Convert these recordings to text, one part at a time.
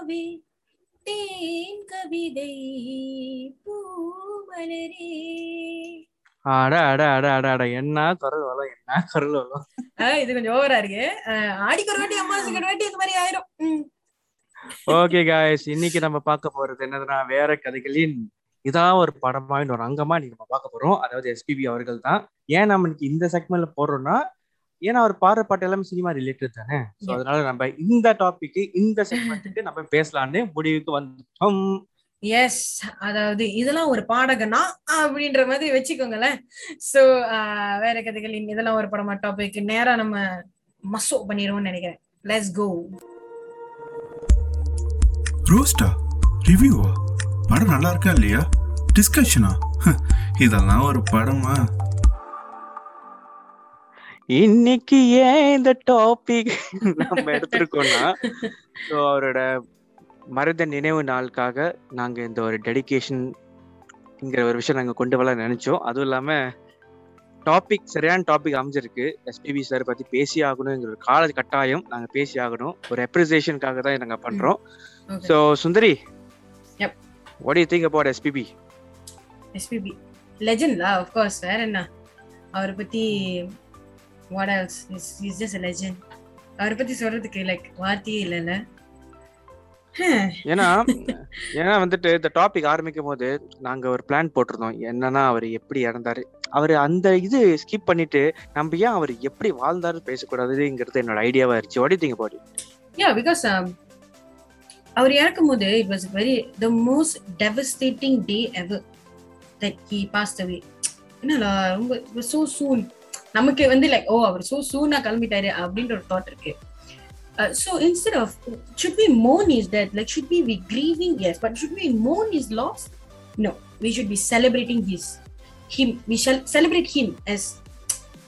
நிலாவே தேன் கவிதை பூமலரே அட அட அட அட அட என்ன குரல் வளம் என்ன குரல் வளம் இது கொஞ்சம் ஓவரா இருக்கு. ஆஹ் ஆடிக்கு ஒரு வாட்டி அம்மாசுக்கு ஒரு வாட்டி இந்த மாதிரி ஆயிரும். ஓகே காய்ஸ் இன்னைக்கு நம்ம பார்க்க போறது என்னதுன்னா வேற கதைகளின் இதான் ஒரு படமா ஒரு அங்கமா இன்னைக்கு நம்ம பார்க்க போறோம். அதாவது எஸ்பிபி அவர்கள் தான் ஏன் நம்ம இன்னைக்கு இந்த செக்மெண்ட்ல போடுறோம்னா ஏன்னா அவர் பாடுற பாட்டு எல்லாமே சினிமா ரிலேட்டட் தானே? ஸோ. அதனால நம்ம இந்த டாபிக் இந்த செக்மெண்ட்டுக்கு நம்ம பேசலான்னு முடிவுக்கு வந்துட்டோம். எஸ் அதாவது இதெல்லாம் ஒரு பாடகனா? அப்படின்ற மாதிரி வச்சுக்கோங்களேன். சோ வேற கதைகளின் இதெல்லாம் ஒரு படமா டாபிக் நேரா நம்ம மசோ பண்ணிடுவோம்னு நினைக்கிறேன். லெட்ஸ் கோ ரோஸ்டா ரிவ்யூவா படம் நல்லா இருக்கா இல்லையா? டிஸ்கஷனா இதெல்லாம் ஒரு படமா? இன்னைக்கு ஏன் இந்த டாபிக் நம்ம எடுத்திருக்கோம்னா ஸோ அவரோட மருத நினைவு நாளுக்காக நாங்க இந்த ஒரு டெடிகேஷன்ங்கிற ஒரு விஷயம் நாங்க கொண்டு வரலாம் நினைச்சோம். அதுவும் இல்லாம டாபிக் சரியான டாபிக் அமைஞ்சிருக்கு. எஸ்பிபி சார் பத்தி பேசி ஆகணுங்கிற ஒரு கால கட்டாயம் நாங்க பேசி ஆகணும். ஒரு அப்ரிசியேஷனுக்காக தான் நாங்க பண்றோம். So Sundari. What you think about SPB SPB லெஜெண்ட்லா of course வேற என்ன? அவரை பத்தி what else is is just legend அவரை பத்தி சொல்றதுக்கு லைக் வார்த்தையே இல்லைல்ல? ஏன்னா ஏன்னா வந்துட்டு இந்த டாபிக் ஆரம்பிக்கும் போது நாங்க ஒரு பிளான் போட்டிருந்தோம். என்னன்னா அவர் எப்படி இறந்தாரு? அவர் அந்த இது ஸ்கிப் பண்ணிட்டு நம்ம ஏன் அவர் எப்படி வாழ்ந்தாரு பேசக்கூடாதுங்கிறது என்னோட ஐடியாவா இருந்துச்சு. வாடி திங்க பாடி யா பிகாஸ் அவர் இறக்கும் போது it was very the most devastating day ever that he passed away என்னடா ரொம்ப சோ சூன் நமக்கு வந்து லைக் ஓ அவர் சோ சூனா கிளம்பிட்டாரு அப்படின்ற ஒரு தாட் இருக்கு so instead of should we mourn his death like should we be grieving yes but should we mourn his loss no we should be celebrating his him we shall celebrate him as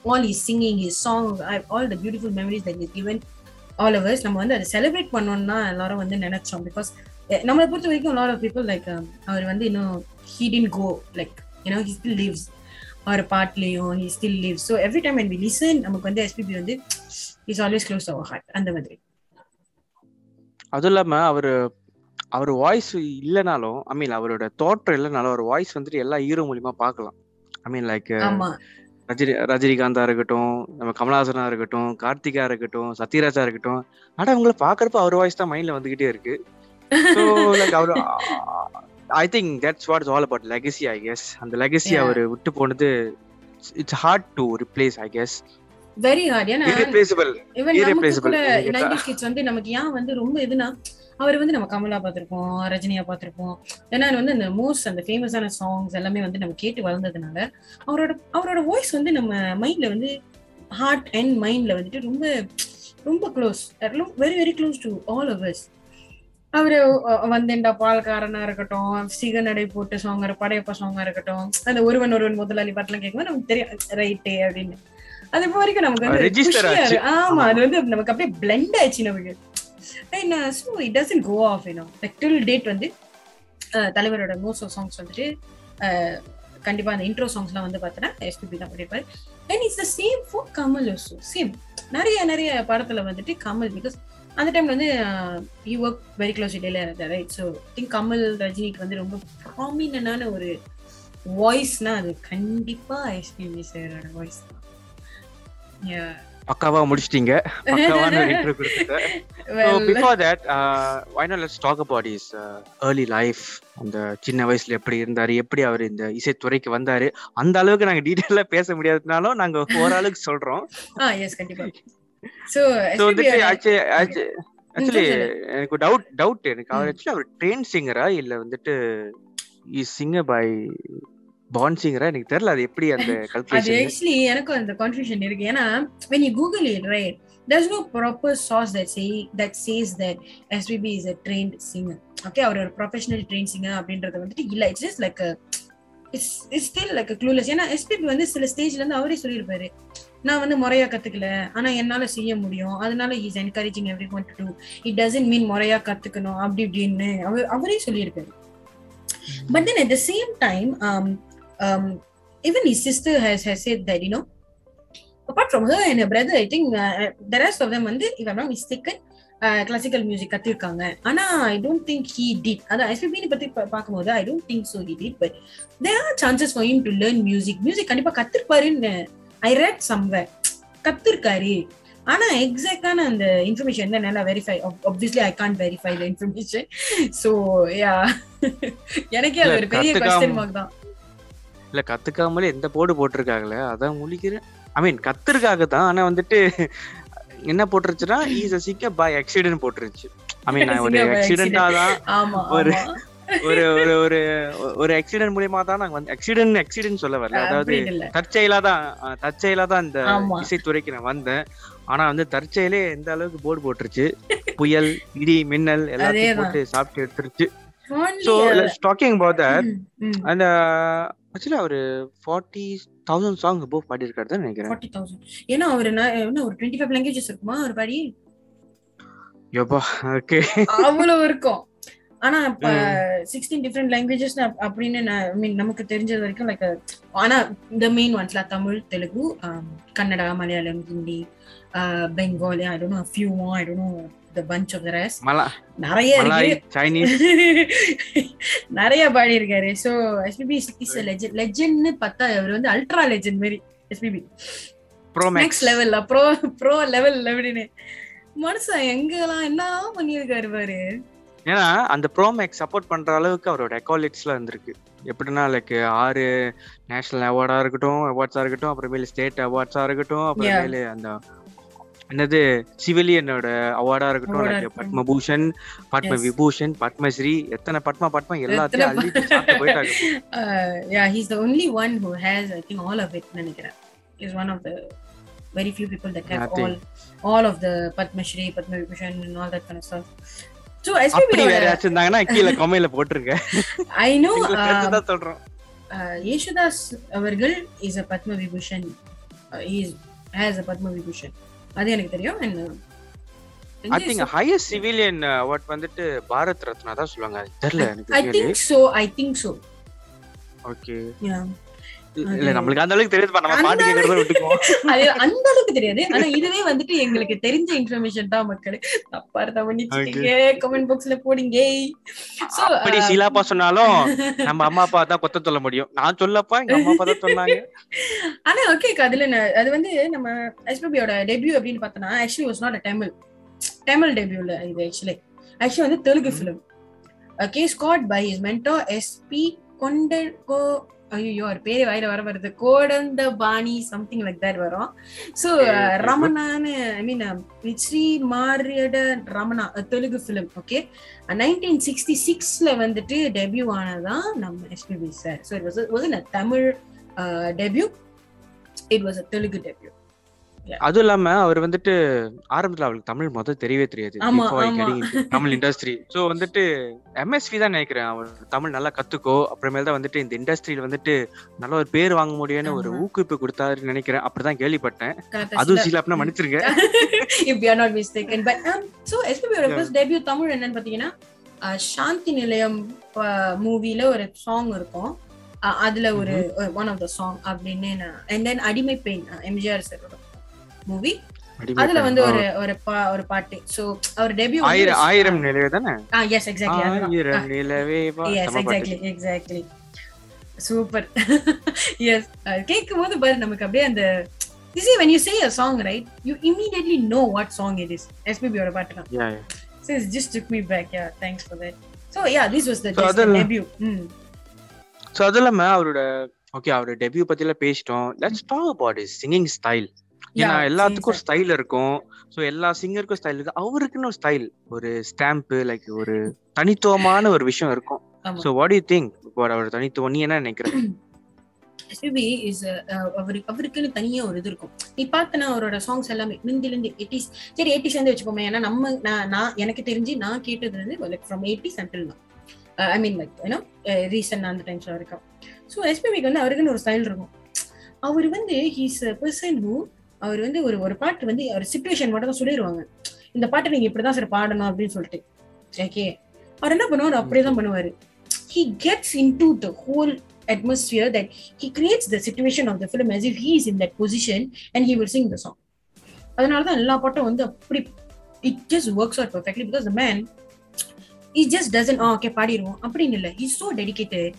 all his singing his songs I- all the beautiful memories that he's given all ours நம்ம வந்து அதை celebrate பண்ணோம்னா எல்லாரும் வந்து நினைச்சோம் because நம்மளை பொறுத்த வரைக்கும் லாட் ஆஃப் பீப்புள் லைக் அவர் வந்து இன்னும் he didn't go like you know he still lives our பாட்லேயும் he still lives so every time and we listen நமக்கு வந்து எஸ்பிபி வந்து is always close our heart அந்த மாதிரி. அதுவும் இல்லாம அவரு அவர் வாய்ஸ் இல்லைனாலும் ஐ மீன் அவரோட தோற்றம் இல்லைனாலும் அவர் வாய்ஸ் வந்துட்டு எல்லா ஹீரோ மூலியமா பார்க்கலாம். ஐ மீன் லைக் ரஜினி ரஜினிகாந்தா இருக்கட்டும் நம்ம கமலஹாசனா இருக்கட்டும் கார்த்திகா இருக்கட்டும் சத்யராஜா இருக்கட்டும். ஆனா உங்களை பாக்குறப்ப அவர் வாய்ஸ் தான் மைண்ட்ல வந்துகிட்டே இருக்கு. So like our I think that's what is all about legacy I guess அந்த லெகசி. அவர் விட்டு போனது it's hard to replace I guess very hard ஏன்னா கிட்ஸ் வந்து நமக்கு ஏன் வந்து ரொம்ப இதுனா அவர் வந்து நம்ம கமலா பார்த்திருப்போம் ரஜினியா பார்த்திருப்போம். ஏன்னா வந்து அந்த மோஸ்ட் அந்த ஃபேமஸான சாங்ஸ் எல்லாமே வந்து நம்ம கேட்டு வளர்ந்ததுனால அவரோட அவரோட வாய்ஸ் வந்து நம்ம மைண்ட்ல வந்து ஹார்ட் அண்ட் மைண்ட்ல வந்துட்டு ரொம்ப ரொம்ப close very very close to all us. அவரு வந்தேன்டா பால்காரனா இருக்கட்டும் சிகநடை போட்டு சாங் படையப்பா சாங்கா இருக்கட்டும் அந்த ஒருவன் ஒருவன் முதலாளி பாட்டுலாம் கேட்கும்போது நமக்கு தெரியும் ரைட்டு அப்படின்னு. அது இப்போ வரைக்கும் நமக்கு வந்து. ஆமா. அது வந்து நமக்கு அப்படியே பிளெண்ட் ஆயிடுச்சு நமக்கு. So it doesn't go off like till date வந்து தலைவரோட மோஸ்ட் ஆஃப் சாங்ஸ் வந்துட்டு கண்டிப்பா அந்த இன்ட்ரோ சாங்ஸ்லாம் வந்து பார்த்தோன்னா எஸ்பிபி தான் பண்ணியிருப்பாரு. And it's the same for Kamal same நிறைய நிறைய படத்துல வந்துட்டு கமல் பிகாஸ் அந்த டைம்ல வந்து யூ ஒர்க் வெரி க்ளோஸ் இடையில ரைட் ஸோ திங்க் கமல் ரஜினிக்கு வந்து ரொம்ப ப்ராமினான ஒரு வாய்ஸ்னா அது கண்டிப்பா எஸ்பிபி சாரோட வாய்ஸ் தான். பக்காவா முடிச்சிட்டீங்க. uh, why not let's talk about his uh, early life. அந்த சின்ன வயசுல எப்படி இருந்தாரு எப்படி அவர் இந்த இசைத்துறைக்கு வந்தாரு அந்த அளவுக்கு நாங்க டீடைலா பேச முடியாததுனாலும் நாங்க ஓரளவுக்கு சொல்றோம். சோ ஸோ வந்துட்டு ஆக்சுவலி. எனக்கு டவுட் டவுட் எனக்கு. அவர். ஆக்சுவலி அவர் ட்ரெயின் சிங்கரா இல்ல வந்துட்டு இஸ் சிங்கர் பை பான் சிங்கரா எனக்கு தெரியல அது எப்படி அந்த அது ஆக்சுவலி எனக்கும் அந்த கன்ஃபியூஷன் இருக்கு. ஏன்னா when you google it right there's no proper source that say that says that SPB is a trained singer. Okay அவர் ஒரு ப்ரொஃபஷனல் ட்ரெயின் சிங்கர் அப்படின்றது வந்துட்டு இல்ல. It's just like it's it's still like clueless ஏன்னா SPB வந்து சில ஸ்டேஜ்ல இருந்து அவரே சொல்லியிருப்பாரு. நான் வந்து முறையா கத்துக்கல. ஆனா என்னால செய்ய முடியும். அதனால is encouraging every one to do it doesn't mean முறையா கத்துக்கணும். அப்படி இப்படின்னு அவர் அவரே சொல்லியிருக்காரு. But then at the same time has has said that you know apart from her and her brother i think uh, the rest of them வந்து if i'm not mistaken classical music கத்திருக்காங்க ஆனா I don't think he did அதான் எஸ்பிபின்னு பத்தி பார்க்கும்போது I don't think so he did but there are chances for to learn music music கண்டிப்பா கத்திருப்பாருன்னு I read somewhere கத்திருக்காரு. ஆனா எக்ஸாக்டான அந்த இன்ஃபர்மேஷன் தான் நல்லா verify obviously I can't verify the information so yeah எனக்கே அது ஒரு பெரிய கொஸ்டின் மார்க் தான். இல்ல கத்துக்காமலே எந்த போர்டு போட்டிருக்காங்களே அதான் முழிக்கிறேன் ஐ மீன் கத்துருக்காக தான் ஆனா வந்துட்டு என்ன போட்டுருச்சுன்னா ஈஸ் சிக்க பை ஆக்சிடென்ட் போட்டுருச்சு. ஐ மீன் ஒரு Sick by ஆக்சிடென்டா தான் ஒரு- ஒரு ஒரு ஒரு ஒரு ஆக்சிடென்ட் மூலியமா தான் நாங்க வந்து ஆக்சிடென்ட் ஆக்சிடென்ட் சொல்ல வரல. அதாவது தற்செயலா தான் தற்செயலா தான் இந்த. இசைத்துறைக்கு நான் வந்தேன். ஆனா வந்து தற்செயலே எந்த அளவுக்கு போர்டு போட்டுருச்சு. புயல் இடி மின்னல் எல்லாத்தையும். போட்டு சாப்பிட்டு எடுத்துருச்சு. Only so a- talking about that. ம், ம். அந்த ஆக்சுவலி ஒரு ஃபார்ட்டி தௌசண்ட் சாங் போய் பாடியிருக்காரு தான் நினைக்கிறேன். 40,000. ஏன்னா அவரு என்ன ஒரு டுவெண்ட்டி ஃபைவ் லாங்குவேஜஸ் இருக்குமா ஒரு பாடி? யப்பா ஓகே. அவ்வளவு இருக்கும். ஆனா இப்ப சிக்ஸ்டீன் டிஃப்ரெண்ட் லாங்குவேஜஸ் அப்படின்னு mean, நமக்கு தெரிஞ்சது வரைக்கும் லைக் ஆனா இந்த main ஒன்ஸ்ல Tamil Telugu Kannada Malayalam Hindi Bengali I don't know few I don't know the bunch of the மலா நிறைய நிறைய பாடி இருக்காரு சோ எஸ்பிபி இஸ் லெஜெண்ட் லெஜெண்ட்னு பார்த்தா அவர் வந்து அல்ட்ரா லெஜெண்ட் மாதிரி எஸ்பிபி ப்ரோ மேக்ஸ் லெவல்ல ப்ரோ ப்ரோ லெவல் அப்படின்னு. மனுஷன் எங்கெல்லாம் என்ன பண்ணியிருக்காரு பாரு. ஏன்னா அந்த ப்ரோ மேக்ஸ் சப்போர்ட் பண்ற அளவுக்கு அவரோட அக்காலிட்ஸ்ல இருந்திருக்கு. எப்படின்னா லைக் ஆறு நேஷனல் அவார்டா இருக்கட்டும் அவார்ட்ஸா இருக்கட்டும் அப்புறமேலு ஸ்டேட் அவார்ட்ஸா இருக்கட்டும் அப்புறமேலு அந்த என்னது சிவிலியனோட அவார்டா இருக்கட்டும். பத்மபூஷன் பத்ம. விபூஷன் பத்மஸ்ரீ எத்தனை பத்மா பத்மா எல்லாத்தையும் சாப்பிட்டு போயிட்டாங்க yeah he's the only one who has I think all of it நினைக்கிறேன். Is one of the and all that kind of stuff. வேற யாராச்சும் இருந்தாங்கன்னா கீழே போட்டுருங்க. Uh, சொல்றோம். uh, யேசுதாஸ் அவர்கள் is a Padma Vibhushan is has a Padma Vibhushan அது எனக்கு தெரியும். I think highest civilian award வந்துட்டு பாரத் ரத்னா தான் சொல்லுவாங்க. தெரியல ஐ எனக்கு think so I think so okay yeah இல்ல நம்மளுக்கு அந்த அளவுக்கு தெரியுது நம்ம பாட்டு அந்த கேக்குறத விட்டுக்குவோம். அது அந்த அளவுக்கு தெரியாது. ஆனா இதுவே வந்துட்டு எங்களுக்கு தெரிஞ்ச இன்ஃபர்மேஷன் தான் மக்கள். தப்பா இருந்தா மன்னிச்சுக்கீங்க. கமெண்ட் பாக்ஸ்ல போடுங்க. அப்படி uh, சீலாப்பா சொன்னாலும் நம்ம அம்மா அப்பா தான் கொத்த சொல்ல முடியும். நான் சொல்லப்பா எங்க அம்மா அப்பா தான் சொன்னாங்க. ஆனா ஓகே அதுல அது வந்து நம்ம எஸ்பிபியோட டெபியூ அப்படின்னு பார்த்தோம்னா actually was not a Tamil Tamil டெபியூல இது ஆக்சுவலி ஆக்சுவலி வந்து தெலுங்கு ஃபிலிம் ஓகே ஸ்காட் பை இஸ் மென்டோ எஸ்பி கொண்ட ஐயோ அவர் பேரே வாயில வர வருது. கோடந்த பாணி சம்திங் லைக் தட் வரும். So okay, good. ரமணான்னு I mean Shri Maryada Ramanna Telugu film okay nineteen sixty சிக்ஸ்ல வந்துட்டு டெபியூ ஆனதான் நம்ம SPB sir so it was was a Tamil debut it was a Telugu debut அதுவும் இல்லாம அவர் வந்துட்டு ஆரம்பத்துல அவருக்கு தமிழ் முதல் தெரியவே தெரியாது. தமிழ் இண்டஸ்ட்ரி சோ வந்துட்டு எம்எஸ்வி தான் நினைக்கிறேன். அவர் தமிழ் நல்லா கத்துக்கோ. அப்புறமேல் தான் வந்துட்டு இந்த இண்டஸ்ட்ரியில வந்துட்டு நல்ல ஒரு பேர் வாங்க முடியும்னு ஒரு. ஊக்குவிப்பு கொடுத்தாருன்னு நினைக்கிறேன். அப்படிதான் கேள்விப்பட்டேன். அதுவும் சீலாப்னா மன்னிச்சிருங்க. If we are not mistaken. But um, so SPB யோட Yeah. first debut தமிழ் என்னன்னு பாத்தீங்கன்னா சாந்தி நிலையம் மூவில ஒரு சாங் இருக்கும். அதுல ஒரு ஒன் ஆஃப் த சாங் அப்படின்னு அண்ட் தென் அடிமை பெண் எம்ஜிஆர் சாரோட மூவி அதுல வந்து ஒரு ஒரு ஒரு பாட்டு சோ அவர் டெபியூ ஆயிரம் ஆயிரம் நிலைய தானே yes exactly Aayiram Nilave yes. Exactly exactly super yes கேட்கும் போது பாரு நமக்கு அப்படியே அந்த You see, when you say a song, right, you immediately know what song it is. SPB யோட பாட்டு தான். Yeah, yeah. So it just took me back. Yeah, thanks for that. So yeah, this was the, So just the அதெல்லாம் debut. Mm. So அது இல்லாம அவரோட okay அவரோட debut எல்லாம் பேசிட்டோம் let's talk about is singing style ஏன்னா எல்லாத்துக்கும் ஒரு ஸ்டைல் இருக்கும். சோ எல்லா சிங்கருக்கும் ஸ்டைல் இருக்கு. அவருக்குன்னு ஒரு ஸ்டைல் ஒரு ஸ்டாம்ப் லைக் ஒரு தனித்துவமான ஒரு விஷயம் இருக்கும். சோ வாட் யூ திங்க் அவர் தனித்துவம்? நீ என்ன நினைக்கிற? SPB is a, uh, அவரு அவருக்குன்னு தனியா ஒரு இது இருக்கும். நீ பார்த்தனா அவரோட சாங்ஸ் எல்லாமே முந்தில இருந்து எயிட்டிஸ் சரி எயிட்டிஸ் வந்து வச்சுக்கோமே. ஏன்னா நம்ம நான் எனக்கு தெரிஞ்சு நான் கேட்டது வந்து லைக் ஃப்ரம் எயிட்டிஸ் அண்டில் நான் ஐ மீன் லைக் ஏன்னா ரீசன் அந்த டைம்ஸ்ல வரைக்கும். ஸோ எஸ்பிபிக்கு வந்து அவருக்குன்னு ஒரு ஸ்டைல் இருக்கும். அவர் வந்து ஹீஸ் பர்சன் ஹூ அவர் வந்து ஒரு ஒரு பாட்டு வந்து ஒரு சுச்சுவேஷன் மட்டும் தான் சொல்லிடுவாங்க இந்த பாட்டை நீங்க இப்படிதான் சார் பாடணும் அப்படின்னு சொல்லிட்டு. ஓகே அவர் என்ன பண்ணுவார்? அப்படியே தான் பண்ணுவாரு. Gets in to the whole atmosphere that he creates the situation of the film as if he is in that position and he will sing the song. அதனால தான் எல்லா பாட்டும் வந்து அப்படி it just works out perfectly because the man E just doesn't okay பாடிடுவோம் அப்படின்னு இல்லை. Is so dedicated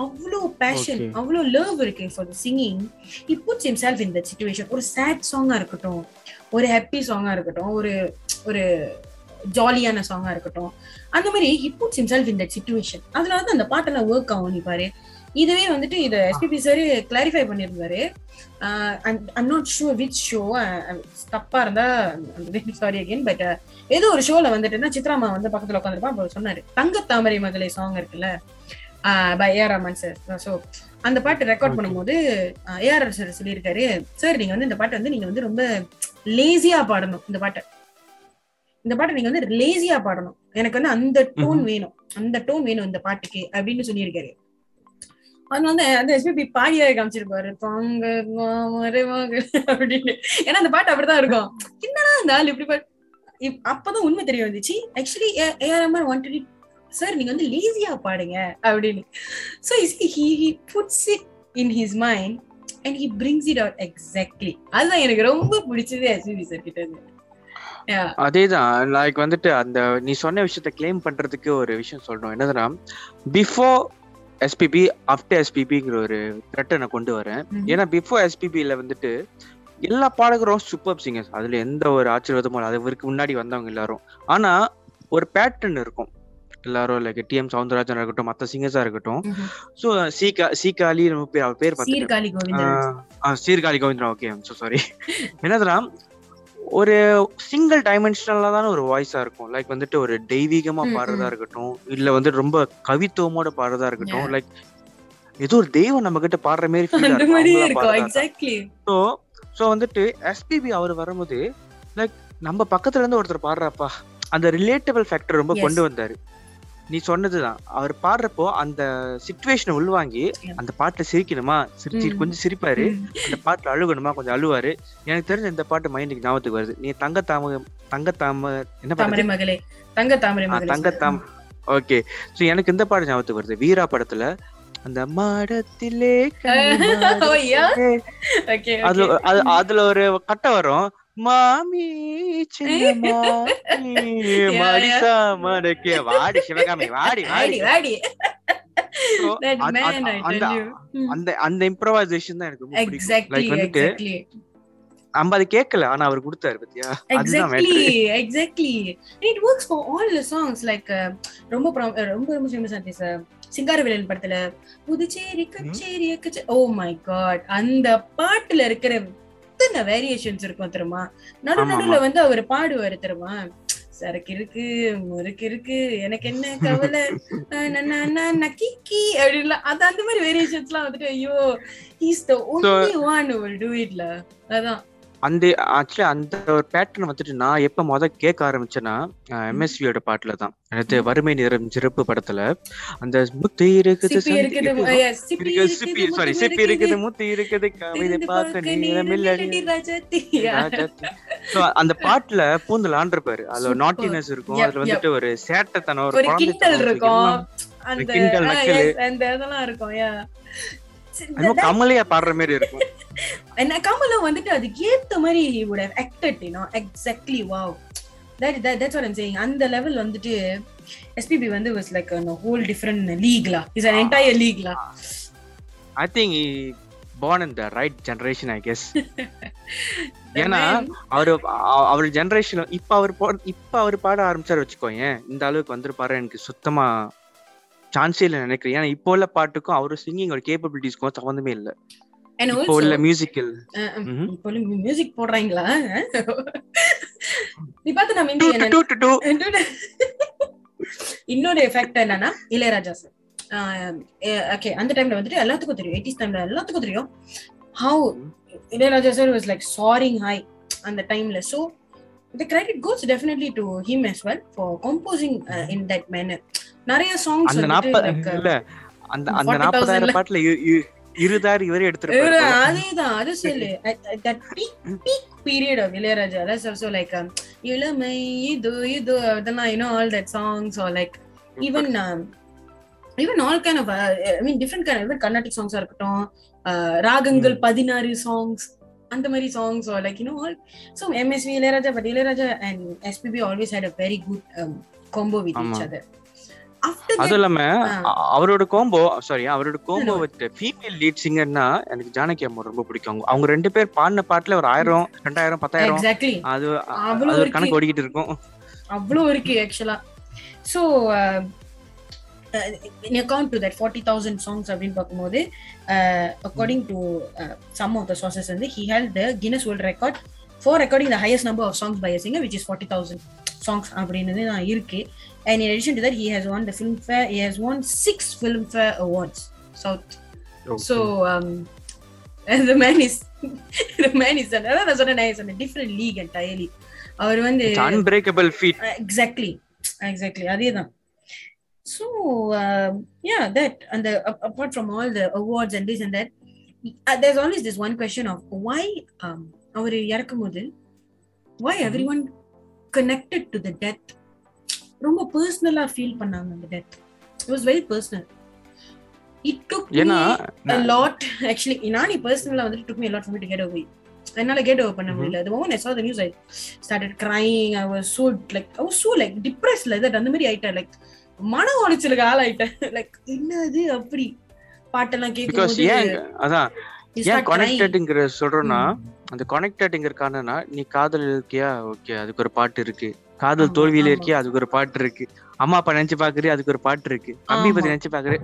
அவ்வளோ பேஷன். அவ்வளோ லவ் இருக்கு for the singing he puts himself in that situation ஒரு சேட் சாங்கா இருக்கட்டும் ஒரு ஹாப்பி சாங்கா இருக்கட்டும் ஒரு ஒரு ஜாலியான சாங்கா இருக்கட்டும் அந்த மாதிரி he puts himself in that situation அதனால தான் அந்த பாட்டெல்லாம் ஒர்க் ஆகும் நீ பாரு. இதுவே வந்துட்டு இதை எஸ்பிபி சார் கிளாரிஃபை பண்ணியிருந்தாரு I'm not sure which show தப்பா இருந்தா சாரி அகைன் பட் ஏதோ ஒரு ஷோல வந்துட்டுன்னா சித்ராமா வந்து பக்கத்துல உட்காந்துருப்பா அப்போ சொன்னாரு. தங்க தாமரை மகளே சாங் இருக்குல்ல by AR Rahman sir so அந்த பாட்டு ரெக்கார்ட். பண்ணும்போது ஏஆர் சார் சொல்லியிருக்காரு சார் நீங்க வந்து இந்த பாட்டை வந்து நீங்க வந்து ரொம்ப லேசியா பாடணும் இந்த பாட்டை. இந்த பாட்டை நீங்க வந்து லேசியா பாடணும். எனக்கு வந்து அந்த டோன் வேணும். அந்த டோன் வேணும் இந்த பாட்டுக்கு அப்படின்னு சொல்லியிருக்காரு. அது வந்து அந்த எஸ்பிபி பாடியா காமிச்சிருப்பாரு. பாங்க அப்படின்னு. ஏன்னா அந்த பாட்டு அப்படிதான் இருக்கும். என்னடா அந்த ஆள் இப்படி பாட்டு அப்பதான் உண்மை தெரிய வந்துச்சு. Actually AR Rahman wanted sir நீங்க வந்து லேசியா பாடுங்க அப்படின்னு. So he he puts it in his mind and he brings it out exactly அதுதான் எனக்கு ரொம்ப பிடிச்சது எஸ்பிபி சார் கிட்ட இருந்து. அதேதான். லைக் வந்துட்டு அந்த நீ சொன்ன விஷயத்த கிளைம் பண்றதுக்கு ஒரு விஷயம் சொல்லணும் என்னதுன்னா பிஃபோர் எஸ்பிபி ஆஃப்டர் எஸ்பிபிங்கிற ஒரு த்ரெட்டை நான் கொண்டு வரேன். ஏன்னா பிஃபோர் எஸ்பிபியில் வந்துட்டு எல்லா பாடகரும் சூப்பர் சிங்கர்ஸ் அதுல எந்த ஒரு ஆச்சரியமும் இல்லை அதுக்கு முன்னாடி வந்தவங்க எல்லாரும். ஆனா ஒரு பேட்டர்ன் இருக்கும். எல்லாரும் லைக் டிஎம் சவுந்தரராஜன் இருக்கட்டும் மற்ற சிங்கர்ஸா இருக்கட்டும். ஸோ சீகா சீகாலி நம்ம பேர் அவர் பேர் சீர்காழி கோவிந்தரா ஓகே ஸோ சாரி என்னதுன்னா ஒரு சிங்கிள் டைமென்ஷனலா தான ஒரு வாய்ஸா இருக்கும். லைக் வந்துட்டு ஒரு தெய்வீகமா பாடுறதா. இருக்கட்டும் இல்ல வந்து ரொம்ப கவித்துவமோட பாடுறதா இருக்கட்டும். லைக் ஏதோ ஒரு தெய்வம் நம்ம கிட்ட பாடுற மாதிரி ஸோ ஸோ வந்துட்டு எஸ்பிபி அவர் வரும்போது லைக் நம்ம பக்கத்துல இருந்து ஒருத்தர் பாடுறாப்பா. அந்த ரிலேட்டபிள் ஃபேக்டர் ரொம்ப. கொண்டு வந்தாரு. நீ சொன்னதுதான். அவர் பாடுறப்போ அந்த சுச்சுவேஷனை உள்வாங்கி. அந்த பாட்டுல சிரிக்கணுமா? சிரிச்சு ம். கொஞ்சம் சிரிப்பாரு. அந்த பாட்டுல அழுகணுமா? கொஞ்சம் அழுவாரு. எனக்கு தெரிஞ்ச இந்த பாட்டு மைண்டுக்கு ஞாபகத்துக்கு வருது. நீ தங்க தாம தங்க தாம என்ன தாமரை பாட்டு மகளே தங்க தாமரை தங்க தாம் ஓகே. சோ எனக்கு இந்த பாட்டு ஞாபகத்துக்கு வருது. வீரா படத்துல அந்த மாடத்திலே Oh, அதுல ஒரு கட்டை வரும். மாமி சின்ன மாமி yeah. மடிசா மடக்கே வாடி சிவகாமி வாடி வாடி வாடி. அந்த Hmm. அந்த அந்த இம்ப்ரவைசேஷன் தான் எனக்கு லைக் வந்துட்டு நம்ம அது கேட்கல ஆனா அவர் கொடுத்தாரு பத்தியா? And it works for all the songs like uh, ரொம்ப ரொம்ப ரொம்ப ஃபேமஸ் ஆச்சு சிங்காரவேலன் படத்துல புதுச்சேரி கச்சேரி கச்சே ஓ மை காட் அந்த பாட்டுல இருக்கிற எத்தனை வேரியேஷன்ஸ் இருக்கும் தெரியுமா? நடு நடுவுல. வந்து அவர் பாடுவாரு தெரியுமா? சரக்கு இருக்கு முறுக்கு இருக்கு எனக்கு என்ன கவலை? நக்கிக்கி அப்படின்லாம் அது அந்த மாதிரி வேரியேஷன்ஸ் எல்லாம் வந்துட்டு ஐயோ is the only one do itல அதான். அந்த ஆக்சுவலி அந்த ஒரு பேட்டர்ன் வந்துட்டு நான் எப்ப முத கேட்க ஆரம்பிச்சேன்னா எம்எஸ்வியோட பாட்டுல தான். எனக்கு வறுமை நிறம் சிறப்பு படத்துல. அந்த முத்து இருக்குது சிப்பி சாரி சிப்பி இருக்குது முத்து இருக்குது. கவிதை பார்க்க. So, அந்த பாட்டுல பூந்தல் ஆண்டிருப்பாரு. அதுல. நாட்டினஸ் இருக்கும். அதுல வந்துட்டு ஒரு சேட்டத்தனம் ஒரு குழந்தைத்தனம் இருக்கும். கிண்டல், நக்கலு. கமலையா பாடுற மாதிரி இருக்கும். என்ன கமலும் வந்துட்டு அதுக்கு ஏத்த மாதிரி that, that that's what I'm saying. அந்த லெவல் வந்துட்டு எஸ்பிபி வந்து was like a whole different league லா is an entire league law I think born in the right generation ஏன்னா அவரு அவர் ஜெனரேஷன் இப்ப அவர் இப்ப அவர் பாட ஆரம்பிச்சாரு வச்சுக்கோங்க இந்த அளவுக்கு வந்துருப்பாரு. எனக்கு சுத்தமா சான்ஸே இல்லை நினைக்கிறேன். ஏன்னா இப்போ உள்ள பாட்டுக்கும் அவரு சிங்கிங்கோட கேப்பபிலிட்டிஸ்க்கும் சம்மந்தமே இல்ல. இப்போ உள்ள மியூசிக்கல் இப்போ மியூசிக் போடுறாங்களா? நீ பார்த்து நம்ம இந்திய இன்னொரு எஃபெக்ட் என்னன்னா இளையராஜா சார் ஓகே அந்த டைம்ல வந்துட்டு எல்லாத்துக்கும் தெரியும். எயிட்டிஸ் டைம்ல எல்லாத்துக்கும் தெரியும். How Ilaiyaraaja sir was like soaring high அந்த டைம்ல so the credit goes definitely to him as well for composing uh, in that manner. நிறைய songs அந்த நாற்பது uh, இல்ல அந்த அந்த 40,000 நாற்பதாயிரம் பாட்டுல இரு- இரு- இருதாறு இவரே எடுத்திருப்பாரு. அதேதான் அது சொல்லு that peak peak period of Ilaiyaraaja also like um, இளமை இது இது அதெல்லாம் that songs or like even um, even all kind of uh, I mean different kind of even Carnatic songs இருக்கட்டும் uh, ராகங்கள் பதினாறு songs அந்த மாதிரி songs or like you know all so MSV Ilayaraja but Ilayaraja and SPB always had a very good um, combo with அதுவும் இல்லாம அவரோட combo sorry அவரோட combo. With female lead சிங்கர்னா எனக்கு ஜானகி அம்மா ரொம்ப பிடிக்கும். அவங்க- ரெண்டு பேர் பாடின பாட்டுல ஒரு ஆயிரம் ரெண்டாயிரம் பத்தாயிரம் அது அவ்வளவு அது ஒரு. கணக்கு ஓடிக்கிட்டு இருக்கும். அவ்வளோ இருக்கு ஆக்சுவலா so in account to that 40000 songs அப்படின்னு பார்க்கும்போது according to some of the sources வந்து he held the Guinness World Record for recording the highest number of songs by a singer which is 40000 songs அப்படின்னு தான் இருக்கு. And in addition to that he has won the filmfare he has won six filmfare awards. South so um the man is the man is அதான் நான் சொன்னேன் நான் சொன்னேன் different league entirely. அவர் வந்து unbreakable feet exactly exactly அதே தான் so yeah that அந்த apart from all the awards and this and that there's always this one question of why அவர் இறக்கும் போது why everyone connected to the death ரொம்ப பர்சனலா feel பண்ணாங்க அந்த death it was very personal it took ஏன்னா lot actually நானி பர்சனலா வந்து took me a lot for me to get away என்னால get over பண்ண முடியல the moment I saw the news I started crying I was so like I was so like depressed like that அந்த மாதிரி ஆயிட்டேன் like மன உளைச்சலுக்கு ஆளாயிட்டேன் like என்னது அப்படி பாட்டெல்லாம் ஏன் அதான் ஏன். கனெக்டட்ங்கிற சொல்றோம்னா அந்த கனெக்டட்ங்கிற காரணம்னா நீ காதல் இருக்கியா ஓகே அதுக்கு ஒரு பாட்டு இருக்கு. காதல் தோல்வியில. இருக்கியா அதுக்கு ஒரு பாட்டு இருக்கு. அம்மா அப்பா நினைச்சு பாக்குறியா? அதுக்கு ஒரு பாட்டு இருக்கு. தம்பி பத்தி. நினைச்சு பாக்குற.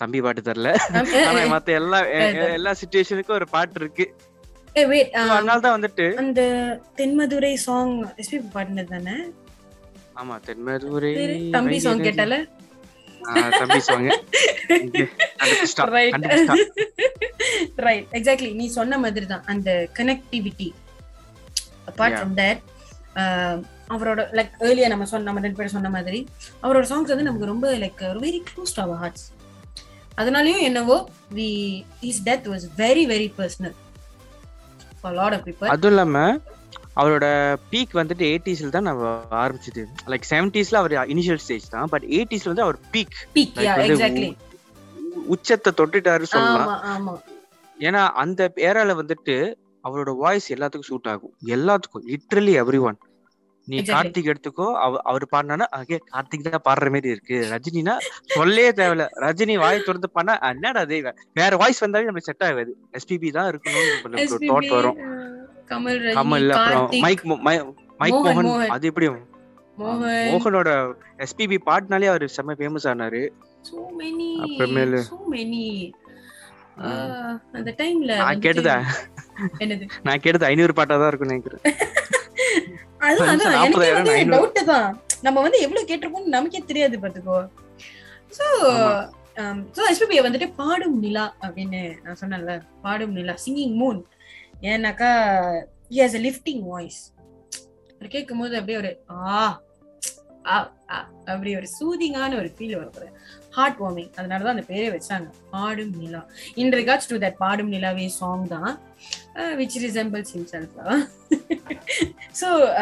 தம்பி பாட்டு தரல eh, ஆனா மத்த எல்லா. எல்லா சுச்சுவேஷனுக்கும் ஒரு பாட்டு இருக்கு. அதனால தான் வந்துட்டு அந்த தென்மதுரை சாங் எஸ்பி பாடினது தானே? ஆமா தென்மதுரை தம்பி சாங். கேட்டால? ரைட் எக்ஸாக்ட்லி நீ சொன்ன மாதிரி தான் அந்த கனெக்டிவிட்டி Yeah. ஃப்ரம் தட் அவரோட லைக் ஏர்லியா நம்ம சொன்ன நம்ம ரெண்டு பேரும் சொன்ன மாதிரி அவரோட சாங்ஸ் வந்து நமக்கு ரொம்ப like very close to our hearts அதனாலயும் என்னவோ we is death was very very personal for lot of people அதுவும் அவரோட பீக் வந்துட்டு எயிட்டிஸ்ல தான் நம்ம ஆரம்பிச்சது. லைக் செவன்டிஸ்ல அவர் இனிஷியல் ஸ்டேஜ் தான் பட் எயிட்டிஸ்ல வந்து அவர் பீக் பீக் உச்சத்தை தொட்டுட்டாரு சொல்லலாம். ஏன்னா அந்த ஏரால வந்துட்டு அவரோட வாய்ஸ் எல்லாத்துக்கும் சூட் ஆகும். எல்லாத்துக்கும் லிட்ரலி எவ்ரி ஒன் நீ. கார்த்திக் எடுத்துக்கோ அவ அவர் பாடினா அங்கே கார்த்திக் தான் பாடுற மாதிரி இருக்கு. ரஜினினா சொல்லே தேவையில்ல. ரஜினி வாய் திறந்து பண்ணா என்னடா அது வேற வாய்ஸ் வந்தாலே நமக்கு செட் ஆகாது. எஸ்பிபி தான் இருக்கணும்னு தாட் வரும். கமல் கமல் அப்புறம் மைக் மைக் மோகன். அது எப்படி? மோகன். மோகனோட எஸ்பிபி பாட்னாலே அவர் செம்ம ஃபேமஸ் ஆனாரு. So many அப்புறமேலு- many. ஆஹ், அந்த டைம்ல நான் கேட்டதா என்னது? நான் கேட்டது ஐநூறு பாட்டா தான் இருக்கும்னு நினைக்கிறேன். அதான் அதான் நாற்பதாயிரம், எனக்கு ஐநூறு. டவுட் தான். நம்ம வந்து எவ்வளவு கேட்டிருப்போம்னு நமக்கே தெரியாது பாத்துக்கோ சோ ஆமா. சோ எஸ்பிபி வந்துட்டு பாடும் நிலா அப்படின்னு நான் சொன்னேன்ல. பாடும் நிலா சிங்கிங் மூன் ஏன்னாக்கா he has a lifting voice அது கேட்கும் போது அப்படியே ஒரு ஆ அப்படி ஒரு சூதிங்கான ஒரு ஃபீல் வரும் ஹார்ட் வார்மிங் அதனால தான் அந்த பேரே வச்சாங்க. பாடும் நிலா. இன் ரிகார்ட்ஸ் டு தட் பாடும் நிலாவே சாங் தான் விச் ரிசம்பிள்ஸ் himself. ஸோ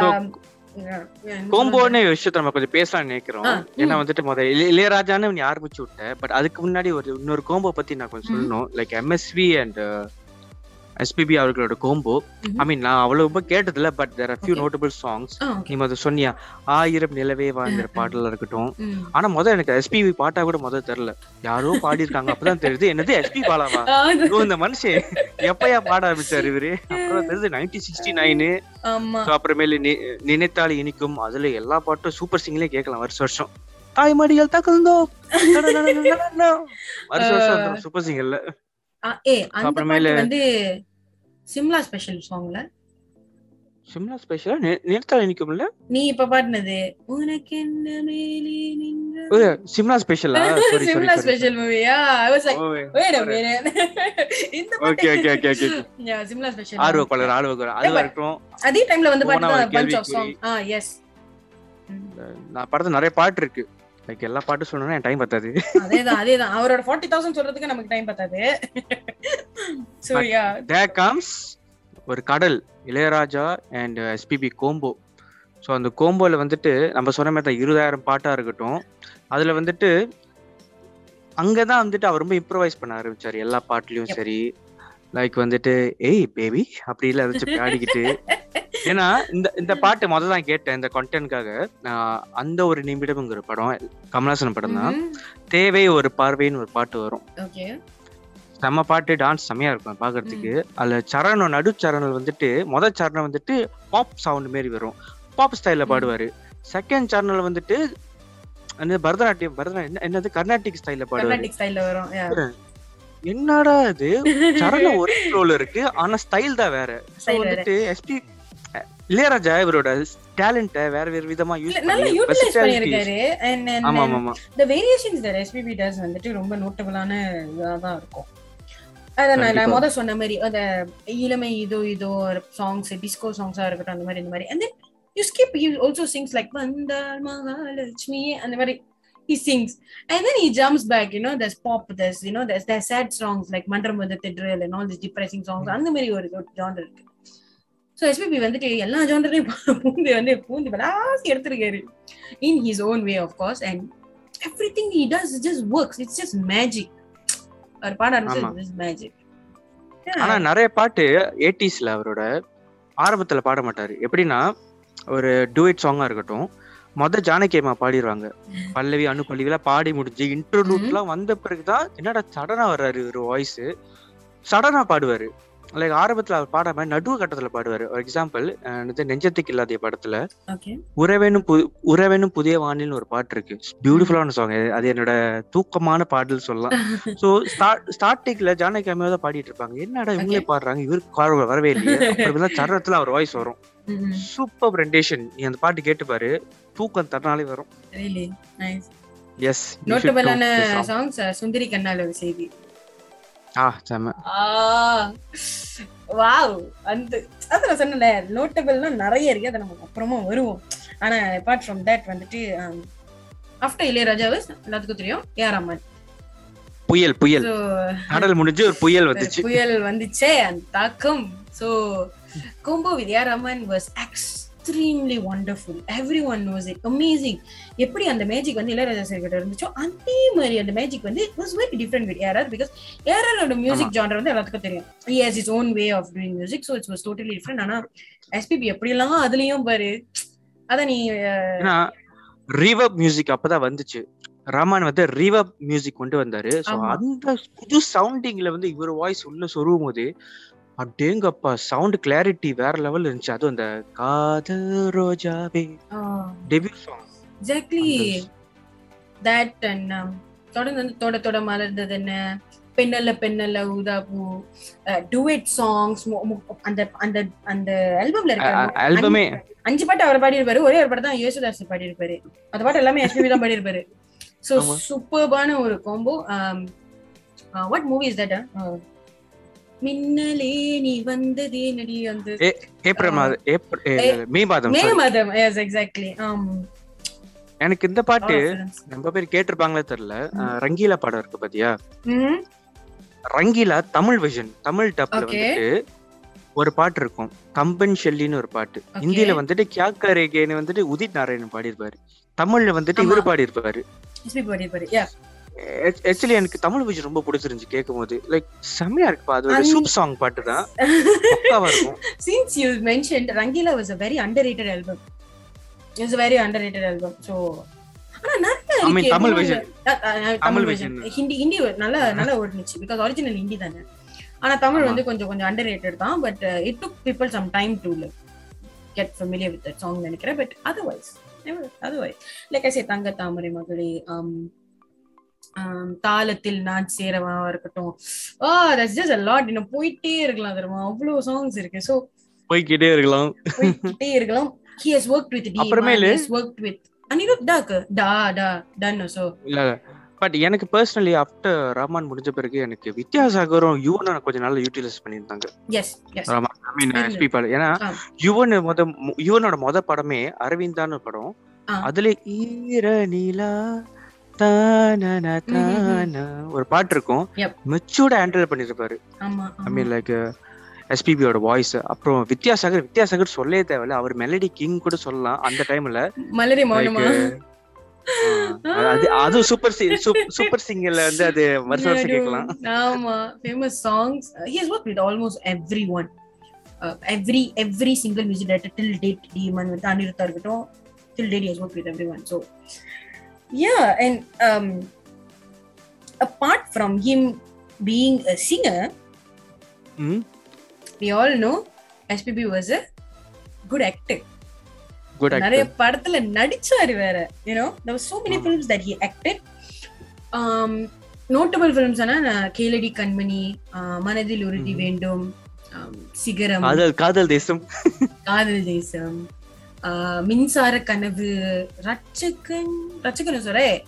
கோம்போன்னு விஷயத்த நம்ம கொஞ்சம் பேசலாம்னு நினைக்கிறோம். ஏன்னா. வந்துட்டு முதல்ல இளைய- இளையராஜான்னு நீ ஆரம்பிச்சு விட்ட? பட் அதுக்கு முன்னாடி ஒரு இன்னொரு கோம்போ பத்தி நான் கொஞ்சம். சொல்லணும். லைக் எம்எஸ்வி அண்ட் எஸ்பிபி அவர்களோட கோம்போ. ஐ மீன் நான் அவ்வளவு ரொம்ப கேட்டதில்ல but there are few. Notable songs நீ முதல்ல சொன்னியா ஆயிரம் நிலவே வாழ்ந்த பாடலா இருக்கட்டும். ஆனா முதல் எனக்கு எஸ்பிபி பாட்டா கூட முதல் தெரியல. யாரோ பாடியிருக்காங்க அப்பதான் தெரியுது. என்னது எஸ்பி பாலாவா? அது- இந்த மனுஷன் எப்பயா பாட ஆரம்பிச்சாரு இவரு? அப்புறம் தெரியுது நைன்டீன் சிக்ஸ்டி நைனு அப்புறமேலு நினைத்தால் இனிக்கும். அதுல எல்லா பாட்டும் சூப்பர் சிங்கிலே கேட்கலாம் வருஷ வருஷம். தாய்மடிகள் தகுந்தோ வருஷ வருஷம் சூப்பர் சிங்கர்ல ஏ அந்த பாட்டு வந்து சிம்லா ஸ்பெஷல் சாங்ல. சிம்லா ஸ்பெஷலா நினைத்தால் இனிக்கும்ல நீ இப்ப பாடினது உனக்கு என்ன மேலே நின்ற சிம்லா ஸ்பெஷலா சாரி சிம்லா ஸ்பெஷல் மூவியா I was like wait minute. இந்த okay okay okay okay yeah Simla special ஆர்வக்கொலர் ஆர்வக்கொலர் அதுவா இருக்கட்டும் அதே டைம்ல வந்து போனா பாட்டு ஒரு punch of. Song ah yes நான் படத்துல நிறைய பாட்டு இருக்கு. லைக் எல்லா பாட்டும் என் டைம் பத்தாது. அதேதான் அதேதான். அவரோட 40000 சொல்றதுக்கு நமக்கு டைம் பத்தாது. சோ யா தேர் கம்ஸ் ஒரு கடல் Ilaiyaraaja and SPB combo so அந்த கோம்போல வந்துட்டு நம்ம சொன்ன மாதிரி தான் இருபதாயிரம் பாட்டா இருக்கட்டும். அதுல வந்துட்டு அங்கதான் வந்துட்டு அவர் ரொம்ப இம்ப்ரவைஸ் பண்ண ஆரம்பிச்சாரு எல்லா பாட்டுலயும். சரி. லைக் வந்துட்டு ஏய் பேபி அப்படி இல்ல வச்சு பாடிக்கிட்டு. ஏன்னா இந்த இந்த பாட்டு முதல்ல தான் கேட்டேன் இந்த கண்டென்ட்காக அந்த ஒரு நிமிடம்ங்கிற படம் கமலாசன் படம் தான். தேவை ஒரு பார்வைன்னு ஒரு பாட்டு வரும். செம்ம பாட்டு டான்ஸ் செம்மையா இருக்கும் பாக்குறதுக்கு அதுல சரணம் நடு சரணம் வந்துட்டு முதல் சரணம் வந்துட்டு பாப் சவுண்ட் மாரி வரும். பாப் ஸ்டைல்ல. பாடுவாரு. செகண்ட் சரணல் வந்துட்டு அந்த பரதநாட்டியம் பரதநாட்டியம் என்ன- என்னது கர்நாடிக் ஸ்டைல்ல பாடுவாரு. என்னடா இது? சரணம் ஒரே ரோல் இருக்கு ஆனா ஸ்டைல் தான் வேற. வந்துட்டு எஸ்பி இளையராஜா இவரோட டேலண்ட வேற வேற விதமா யூஸ் நல்லா யூட்டிலைஸ் பண்ணிருக்காரு ஆமா ஆமா the variations that SPB does வந்துட்டு ரொம்ப நோட்டபிளான இதா தான் இருக்கும் அதான் நான். முத சொன்ன மாதிரி அந்த இளமை இதோ இதோ சாங்ஸ் டிஸ்கோ சாங்ஸா இருக்கட்டும் அந்த மாதிரி இந்த மாதிரி and then you skip he also sings like வந்தாள் மகாலட்சுமி அந்த மாதிரி he sings and then he jumps back you know there's pop there's you know there's there's sad songs like வந்து திட்ரல் and all these depressing songs அந்த மாதிரி ஒரு genre இருக்கு so SPB வந்துட்டு எல்லா ஜானரையும் பூந்து வந்து பூந்து விளாசி எடுத்திருக்காரு. In his own way of course and everything he does just works it's just magic அவர் பாட. ஆரம்பிச்சு மேஜிக் ஆனா நிறைய பாட்டு ஏட்டிஸ்ல அவரோட ஆரம்பத்துல பாட மாட்டாரு. எப்படின்னா ஒரு டூயட் சாங்கா இருக்கட்டும் மொத ஜானகியம்மா பாடிடுவாங்க பல்லவி அணு பல்லவிலாம் பாடி முடிஞ்சு இன்டர்லூட்லாம் வந்த பிறகுதான் என்னடா சடனா வர்றாரு ஒரு வாய்ஸ் சடனா பாடுவாரு. லைக் ஆரம்பத்துல அவர் பாடாம நடுவு கட்டத்துல பாடுவாரு. ஒரு எக்ஸாம்பிள் நெஞ்சத்துக்கு இல்லாத படத்துல உறவேனும் உறவேனும் புதிய வானில்னு ஒரு பாட்டு இருக்கு. பியூட்டிஃபுல்லான சாங் அது என்னோட தூக்கமான பாடல் சொல்லலாம். சோ ஸ்டார்டிங்ல ஜானகி அம்மையா தான் பாடிட்டு இருப்பாங்க. என்னடா இவங்களே. பாடுறாங்க? இவருக்கு வரவே இல்லையே. அப்புறம் சரணத்துல அவர் வாய்ஸ் வரும். சூப்பர் ரெண்டேஷன் நீ அந்த பாட்டு கேட்டு பாரு. தூக்கம் தன்னாலே வரும். எஸ் நோட்டபிளான சாங்ஸ் சுந்தரி கண்ணால செய்தி. வாவ் அந்த அது நான் சொன்னல நோட்டபிள்னா நிறைய இருக்கு அதை நம்ம அப்புறமா வருவோம். ஆனா அபார்ட் ஃப்ரம் தட் வந்துட்டு ஆஃப்டர் இளையராஜா was எல்லாத்துக்கும் தெரியும் ஏஆர் ரஹ்மான். புயல் புயல். கடல் முடிஞ்சு ஒரு புயல் வந்துச்சு. புயல் வந்துச்சே அந்த தாக்கம். So combo with AR Rahman was extremely wonderful everyone was it amazing எப்படி அந்த மேஜிக் வந்து இளையராஜா சார் கிட்ட இருந்துச்சோ அதே மாதிரி அந்த மேஜிக் வந்து was very different with AR because ஏஆரோட music genre வந்து எல்லாத்துக்கும் தெரியும். He has his own way of doing music so it was totally different. ஆனா எஸ்பிபி எப்படிலாம் அதுலயும் பாரு அத நீ ரீவப் மியூசிக் அப்பதான் வந்துச்சு. ரஹ்மான் வந்து ரீவப் மியூசிக் கொண்டு வந்தாரு. ஆமா. அந்த புது சவுண்டிங்ல வந்து இவர் வாய்ஸ் உள்ள சொருவும் போது அடேங்கப்பா சவுண்ட் கிளாரிட்டி வேற லெவல் இருந்துச்சு. அதுவும் அந்த காதல் ரோஜாவே. Debut song that and um, தொடர்ந்து வந்து தொட தொட மலர்ந்தது என்ன? பெண்ணல்ல பெண்ணல்ல ஊதா பூ. டுவெட் சாங்ஸ் அந்த அந்த அந்த ஆல்பம்ல இருக்க ஆல்பமே அஞ்சு பாட்டு அவர் பாடியிருப்பாரு. ஒரே ஒரு பாட்டு தான் யேசுதாஸ் பாடியிருப்பாரு. அந்த பாட்டு எல்லாமே எஸ்பிபி தான் பாடியிருப்பாரு. சோ ஆமா. சூப்பர்பான ஒரு combo what movie is that Minnale நீ வந்ததே நடி அந்த ஏப்ரல். மாதம் ஏப்ரல் மே மாதம் மே. மாதம் எஸ் எக்ஸாக்ட்லி ஆம் எனக்கு இந்த பாட்டு. ரொம்ப பேர் கேட்டிருப்பாங்களே தெரியல ரங்கீலா படம் இருக்கு பாத்தியா. ரங்கீலா தமிழ் வெர்ஷன் தமிழ் டப்ல. வந்துட்டு ஒரு பாட்டு இருக்கும் கம்பன் ஷெல்லின்னு ஒரு பாட்டு. ஹிந்தியில வந்துட்டு கியா கரேகேன்னு வந்துட்டு உதித் நாராயணன் பாடியிருப்பாரு தமிழ்ல வந்துட்டு. இவரு பாடியிருப்பாரு ஆக்சுவலி எனக்கு தமிழ் வெர்ஷன் ரொம்ப பிடிச்சிருந்துச்சு கேட்கும் போது லைக் செம்மையா இருக்குப்பா அது ஒரு சூப் சாங் பாட்டு தான் பக்காவா இருக்கும் since you mentioned Rangila was a very underrated album. It was a very underrated album. So ஆனா நிறைய I mean, இருக்கே. தமிழ் இன்னொரு- version. அஹ் அஹ் அஹ் தமிழ் தமிழ் version. version. ஹிந்தி ஹிந்தி நல்லா நல்லா ஓடுனுச்சு பிகாஸ் ஒரிஜினல் ஹிந்தி தானே ஆனா தமிழ். வந்து கொஞ்சம் கொஞ்சம் அண்டர்ரேட்டட் தான் but it took people some time to get familiar with song நினைக்கிறேன் but otherwise otherwise like I say தங்க தாமரை மகளே um, தாளத்தில் நான் சேரவா இருக்கட்டும். Ah that's just a lot. இன்னும் போயிட்டே இருக்கலாம் தெரியுமா? அவ்வளவு சாங்ஸ் இருக்கு. சோ போய்கிட்டே இருக்கலாம். போயிட்டே இருக்கலாம். He has worked with D அப்புறமேலு- he has worked with Anirudh dog டா டா டன் சோ இல்ல பட் எனக்கு பர்சனலி ஆஃப்டர் ரஹ்மான் முடிஞ்ச பிறகு எனக்கு வித்யாசாகரும் யுவனும் கொஞ்சம் நாள் யூட்டிலைஸ் பண்ணியிருந்தாங்க. Yes yes Rahman I mean சரிங்க. எஸ்பி பாடல் ஏன்னா. யுவன் முத யுவனோட முத படமே அரவிந்தான்னு படம். அதுல ஈர நிலா ஒரு பாட்டு இருக்கும். மெச்சூர்ட ஹேண்டில் பண்ணிருப்பாரு ஆமா ஐ மீன் லைக் எஸ்பிபியோட வாய்ஸ் அப்புறம் வித்யாசாகர் வித்யாசாகர் சொல்லவே தேவையில்ல. அவர் மெலடி கிங் கூட சொல்லலாம். அந்த டைம்ல மௌனமா? அது அது சூப்பர் சூப்பர் சிங்கர்ல வந்து அது வருஷம் வருஷம் கேட்கலாம். ஆமா. Famous songs he has work with almost every one every every single music director till date demon வந்து அனிருத்தா இருக்கட்டும் till date has work with every one so yeah and apart from him being a singer ம் we all know SPB was a good actor. நிறைய படத்துல நடிச்சாரு வேற you know there were so many ஆமா. films that he acted. Um notable films ஆனா கேளடி கண்மணி மனதில் உறுதி. வேண்டும் சிகரம். காதல் காதல் தேசம். காதல் தேசம். மின்சார கனவு ரட்சகன் ரட்சகன் சொல்ற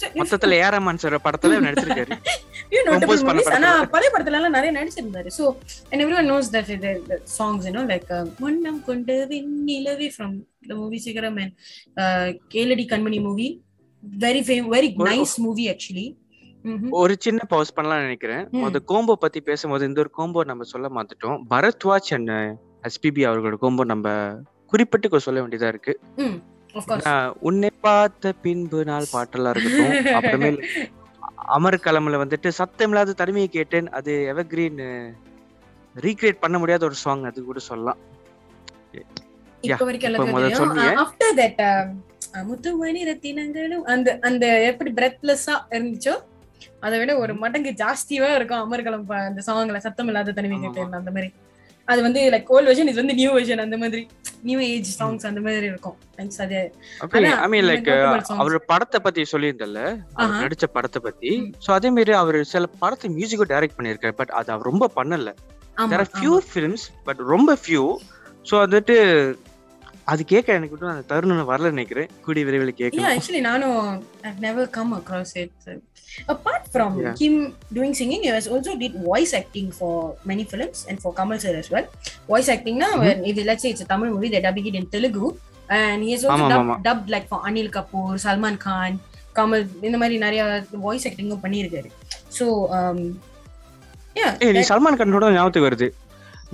மொத்தத்துல ஏராமான் சார் படத்துல நடிச்சிருக்காரு. ஆனா. பழைய படத்துல எல்லாம் நிறைய நடிச்சிருந்தாரு so the songs you know like uh, மன்னம் கொண்ட வெண்ணிலவே from the movie Sigaram Keladi Kanmani movie very fam- very ஒரு- nice movie actually Mhm. ஒரு சின்ன பாஸ் பண்ணலாம்னு நினைக்கிறேன். அந்த கோம்போ பத்தி பேசும்போது இந்த ஒரு கோம்போ நம்ம சொல்ல மாத்துட்டோம் பரத்வாஜ் அண்ட் எஸ்பிபி அவர்களோட கோம்போ நம்ம குறிப்பிட்டு சொல்ல வேண்டியதா இருக்கு. உன்னை பார்த்த பின்பு நாள் பாட்டெல்லாம் இருக்கட்டும் அப்புறமேல் அமர் கலம்ல வந்துட்டு சத்தமில்லாத தனிமையை கேட்டேன் அது எவர்கிரீன் ரீக்ரியேட் பண்ண முடியாத ஒரு சாங் அது கூட சொல்லலாம். முத்துமணி ரத்தினங்களும் அந்த அந்த எப்படி பிரெத்லெஸ்ஸா இருந்துச்சோ அதை விட ஒரு மடங்கு ஜாஸ்தியா இருக்கும் அமர்கலம் அந்த சாங்ல சத்தம் இல்லாத தனிமை. கேட்டேன் அந்த மாதிரி. அது வந்து லைக் ஓல்ட் வெர்ஷன் இது வந்து நியூ வெர்ஷன் அந்த மாதிரி. நியூ ஏஜ் சாங்ஸ் அந்த மாதிரி இருக்கும். Thanks, அது. ஐ மீன் லைக். அவர் படத்தை பத்தி சொல்லியிருந்தல. நடிச்ச படத்தை பத்தி. சோ அதே மாதிரி அவர் சில படத்தை மியூசிக்கும் டைரக்ட் பண்ணிருக்காரு பட் அது அவர் ரொம்ப பண்ணல. There are few films but ரொம்ப ஃபியூ ஸோ வந்துட்டு அது கேட்க எனக்கு அந்த தருணம் வரல நினைக்கிறேன். கூடிய விரைவில் actually, Nano, I've never come across it. So, apart from Yeah. him doing singing, he has also did voice acting for many films and for Kamal sir as well. Voice acting now, Mhm. when if let's say it's a Tamil movie, they're dubbing it in Telugu, and he has also dubbed, dubbed like for Anil Kapoor, Salman Khan, Kamal, இந்த மாதிரி நிறைய voice ஆக்டிங்கும் பண்ணியிருக்காரு so நீ சல்மான் கானோட ஞாபகத்துக்கு வருது